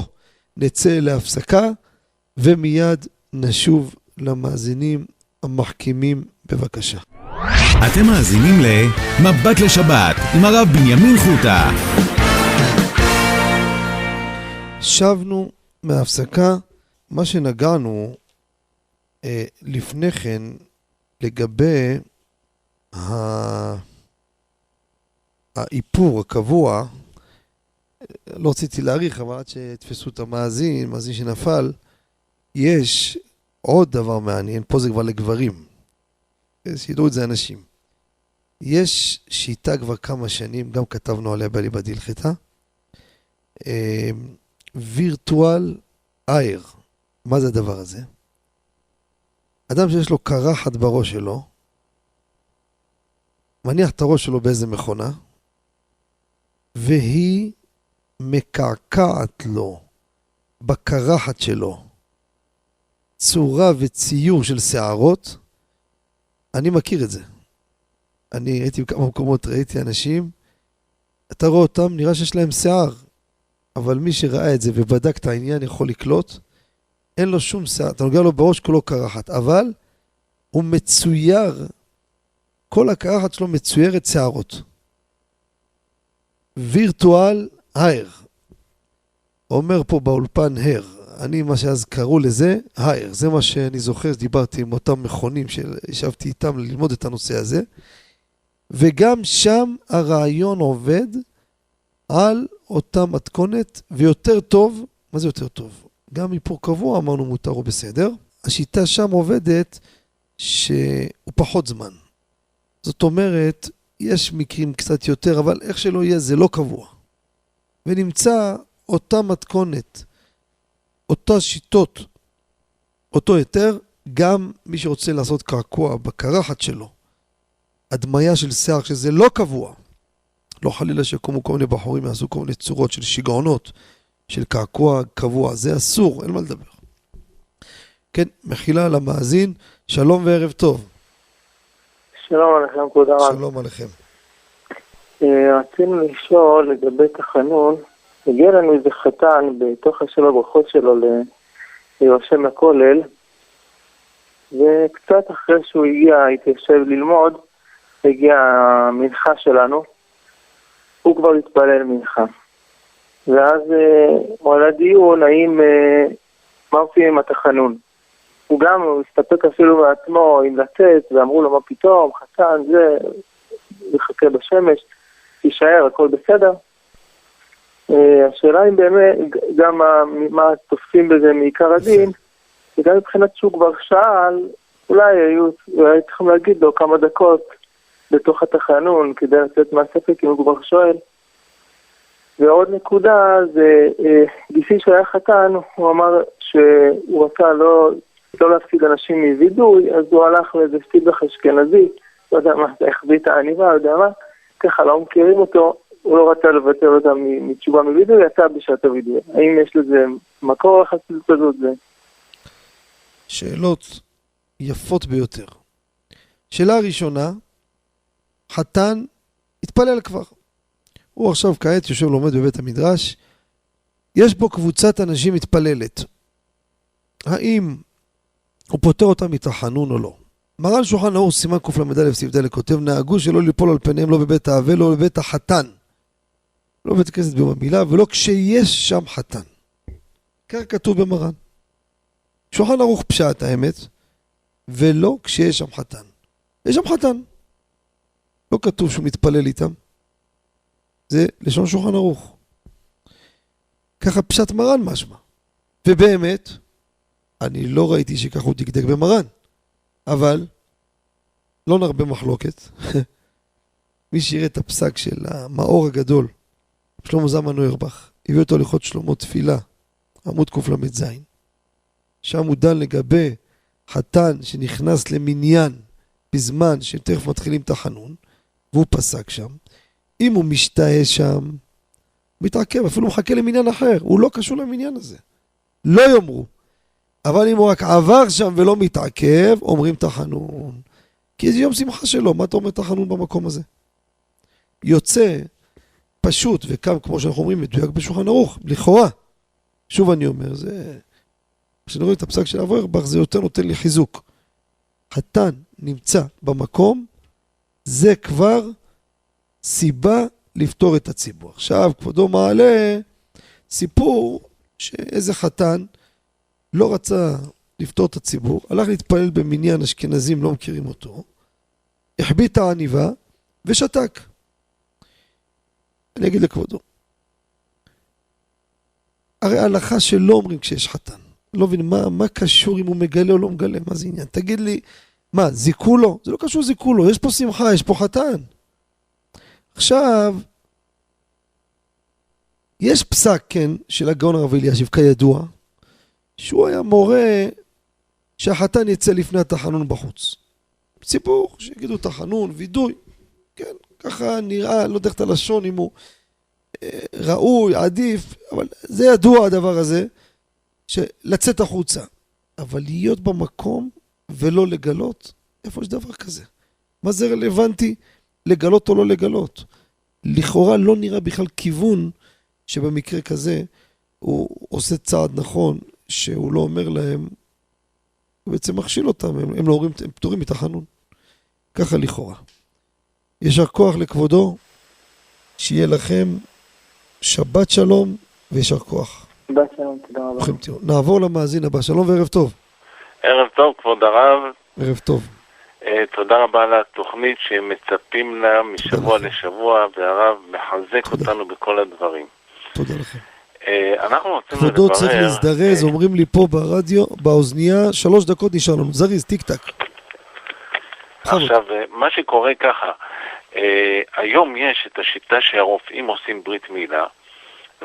נצא להפסקה ומיד נשוב למאזינים המחכימים בבקשה. אתם מאזינים ל"מבט לשבת" עם הרב בנימין חוטה. שבנו מההפסקה, מה שנגענו אה, לפני כן לגבי ה... האיפור הקבוע, לא רציתי להאריך, אבל עד שתפסו את המאזין, מאזין שנפל, יש עוד דבר מעניין, פה זה כבר לגברים, שידעו את זה אנשים. יש שיטה כבר כמה שנים, גם כתבנו עליה בליבא דילחתא, וירטואל אייר. מה זה הדבר הזה? אדם שיש לו קרחת בראש שלו, מניח את הראש שלו באיזה מכונה, והיא מקעקעת לו בקרחת שלו צורה וציור של שערות, אני מכיר את זה. אני הייתי בכמה מקומות, ראיתי אנשים, אתה רואה אותם, נראה שיש להם שיער, אבל מי שראה את זה ובדק את העניין יכול לקלוט, אין לו שום שיער, אתה נוגע לו בראש כולו קרחת, אבל הוא מצויר, כל הקרחת שלו מצוירת שערות. וירטואל הר. אומר פה באולפן הר, אני, מה שאז קראו לזה, הר. זה מה שאני זוכר, דיברתי עם אותם מכונים שישבתי איתם ללמוד את הנושא הזה. וגם שם הרעיון עובד על אותה מתכונת, ויותר טוב, מה זה יותר טוב? גם איפור קבוע אמרנו מותר או בסדר. השיטה שם עובדת שהוא פחות זמן. זאת אומרת, יש מקרים קצת יותר, אבל איך שלא יהיה, זה לא קבוע. ונמצא אותה מתכונת, אותה שיטות, אותו היתר, גם מי שרוצה לעשות קעקוע בקרחת שלו, הדמיה של שיער שזה לא קבוע, לא חלילה שיקומו כל מיני בחורים יעשו כל מיני צורות של שיגעונות, של קעקוע קבוע, זה אסור, אין מה לדבר. כן, מחילה למאזין, שלום וערב טוב. שלום עליכם, כבוד הרב. שלום עליכם. אה, רצינו לשאול לגבי תחנון, הגיע לנו איזה חתן בתוך השם הברכות שלו להירשם לכולל, וקצת אחרי שהוא הגיע, התיישב ללמוד, הגיעה המנחה שלנו, הוא כבר התפלל מנחה. ואז הוא עלה דיון האם, אה, מה עושים עם התחנון. הוא גם, הוא הסתפק אפילו מעצמו אם לצאת, ואמרו לו מה פתאום, חתן, זה, יחכה בשמש, תישאר, הכל בסדר. אה, השאלה אם באמת, גם מה, מה תופסים בזה מעיקר הדין, וגם מבחינת שהוא כבר שאל, אולי היו, אולי צריכים להגיד לו כמה דקות בתוך התחנון כדי לצאת מהספק אם הוא כבר שואל. ועוד נקודה זה, אה, גיסי שהיה חתן, הוא אמר שהוא רצה לא, לא להפסיד אנשים מווידוי, אז הוא הלך לאיזה סטיבך אשכנזי, לא יודע מה, זה החביא את העניבה, לא יודע מה, ככה לא מכירים אותו, הוא לא רצה לבטל אותה מתשובה מווידוי, יצא בשעת הווידוי. האם יש לזה מקור לחסידות הזאת? שאלות יפות ביותר. שאלה ראשונה, חתן התפלל כבר. הוא עכשיו כעת יושב לומד בבית המדרש, יש בו קבוצת אנשים מתפללת. האם הוא פוטר אותם מתחנון או לא? מרן שולחן ערוך סימן קל"א סעיף ד' כותב נהגו שלא ליפול על פניהם לא בבית האבל לא בבית החתן. לא בבית הכנסת ביום המילה ולא כשיש שם חתן. כך כתוב במרן. שולחן ערוך פשט האמת ולא כשיש שם חתן. יש שם חתן. לא כתוב שהוא מתפלל איתם. זה לשון שולחן ערוך. ככה פשט מרן משמע. ובאמת, אני לא ראיתי שככה הוא דקדק במרן, אבל לא נרבה מחלוקת. מי שיראה את הפסק של המאור הגדול, שלמה זלמן נוירבך, הביא אותו ללכות שלמה תפילה, עמוד קל"ז. שם הוא דן לגבי חתן שנכנס למניין בזמן שתכף מתחילים את החנון, והוא פסק שם. אם הוא משתהה שם, מתעכב, אפילו מחכה למניין אחר, הוא לא קשור למניין הזה. לא יאמרו. אבל אם הוא רק עבר שם ולא מתעכב, אומרים תחנון. כי זה יום שמחה שלו, מה אתה אומר תחנון במקום הזה? יוצא פשוט וקם, כמו שאנחנו אומרים, מדויק בשולחן ערוך, לכאורה. שוב אני אומר, זה... כשאני רואה את הפסק של אבו ארבך, זה יותר נותן לי חיזוק. חתן נמצא במקום, זה כבר סיבה לפתור את הציבור. עכשיו, כבודו מעלה סיפור שאיזה חתן לא רצה לפתור את הציבור, הלך להתפלל במניין אשכנזים, לא מכירים אותו, החביא את העניבה ושתק. אני אגיד לכבודו, הרי ההלכה שלא אומרים כשיש חתן. לא מבין, מה, מה קשור אם הוא מגלה או לא מגלה, מה זה עניין? תגיד לי, מה, זיכו לו? זה לא קשור זיכו לו, יש פה שמחה, יש פה חתן. עכשיו, יש פסק, כן, של הגאון הרב אלישיב, כידוע, שהוא היה מורה שהחתן יצא לפני התחנון בחוץ. סיפור, שיגידו תחנון, וידוי, כן, ככה נראה, לא יודע את הלשון, אם הוא ראוי, עדיף, אבל זה ידוע הדבר הזה, שלצאת החוצה. אבל להיות במקום ולא לגלות, איפה יש דבר כזה? מה זה רלוונטי לגלות או לא לגלות? לכאורה לא נראה בכלל כיוון שבמקרה כזה הוא עושה צעד נכון, שהוא לא אומר להם, הוא בעצם מכשיל אותם, הם, הם לא אומרים, הם פטורים מתחנון. ככה לכאורה. יישר כוח לכבודו, שיהיה לכם שבת שלום ויישר כוח. שבת שלום, תודה רבה. נעבור למאזין הבא, שלום וערב טוב. ערב טוב, כבוד הרב. ערב טוב. אה, תודה רבה על התוכנית שמצפים לה משבוע. לשבוע, והרב מחזק. אותנו בכל הדברים. תודה לכם. אה, אנחנו רוצים כבודו צריך לברר... להזדרז, אה, אומרים לי פה ברדיו, באוזנייה, שלוש דקות נשאר לנו. זריז, טיק טק. עכשיו, מה שקורה ככה, היום יש את השיטה שהרופאים עושים ברית מילה,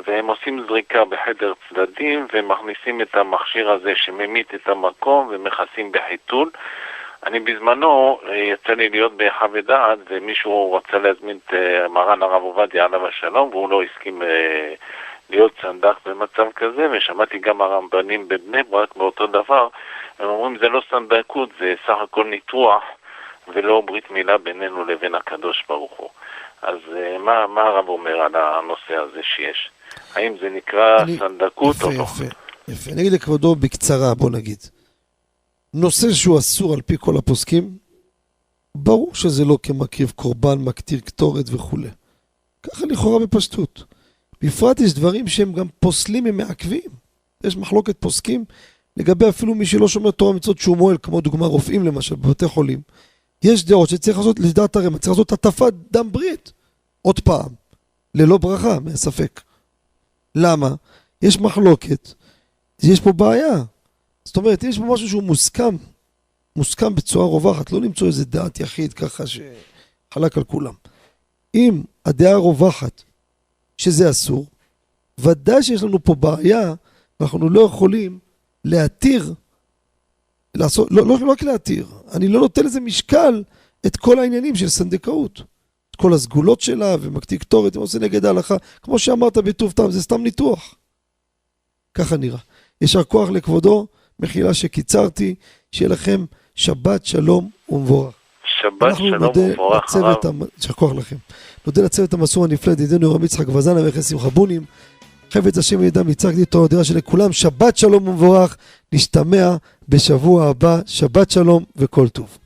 והם עושים זריקה בחדר צדדים, ומכניסים את המכשיר הזה שממית את המקום, ומכסים בחיתול. אני בזמנו, אה, יצא לי להיות בחוות דעת, ומישהו רצה להזמין את אה, מרן הרב עובדיה עליו השלום, והוא לא הסכים אה, להיות סנדק במצב כזה, ושמעתי גם הרמב"נים בבני ברק באותו דבר, הם אומרים זה לא סנדקות, זה סך הכל ניתוח. ולא ברית מילה בינינו לבין הקדוש ברוך הוא. אז מה, מה הרב אומר על הנושא הזה שיש? האם זה נקרא אני- סנדקות או יפה, לא? יפה, יפה. אני אגיד לכבודו בקצרה, בוא נגיד. נושא שהוא אסור על פי כל הפוסקים, ברור שזה לא כמקריב קורבן, מקטיר קטורת וכולי. ככה לכאורה בפשטות. בפרט יש דברים שהם גם פוסלים, הם מעכבים. יש מחלוקת פוסקים לגבי אפילו מי שלא שומר תורה ומצוות שהוא מועל, כמו דוגמה רופאים למשל, בבתי חולים. יש דעות שצריך לעשות, לדעת הרמ"א, צריך לעשות הטפת דם ברית. עוד פעם, ללא ברכה, מהספק. למה? יש מחלוקת, יש פה בעיה. זאת אומרת, יש פה משהו שהוא מוסכם, מוסכם בצורה רווחת, לא למצוא איזה דעת יחיד ככה שחלק על כולם. אם הדעה הרווחת שזה אסור, ודאי שיש לנו פה בעיה, ואנחנו לא יכולים להתיר, לעשות, לא, לא, לא רק להתיר, אני לא נותן לזה משקל את כל העניינים של סנדקאות. את כל הסגולות שלה ומקטיר קטורת, ועושה נגד ההלכה. כמו שאמרת בטוב טעם, זה סתם ניתוח. ככה נראה. יישר כוח לכבודו, מחילה שקיצרתי, שיהיה לכם שבת שלום ומבורך. שבת שלום ומבורך הרב. יישר כוח לכם. נודה לצוות המסור הנפלא, ידידנו רבי יצחק וזנה וכן שמחה בונים. חפץ השם ידם ייצגתי אותו, הודעה שלכולם, שבת שלום ומבורך, נשתמע בשבוע הבא, שבת שלום וכל טוב.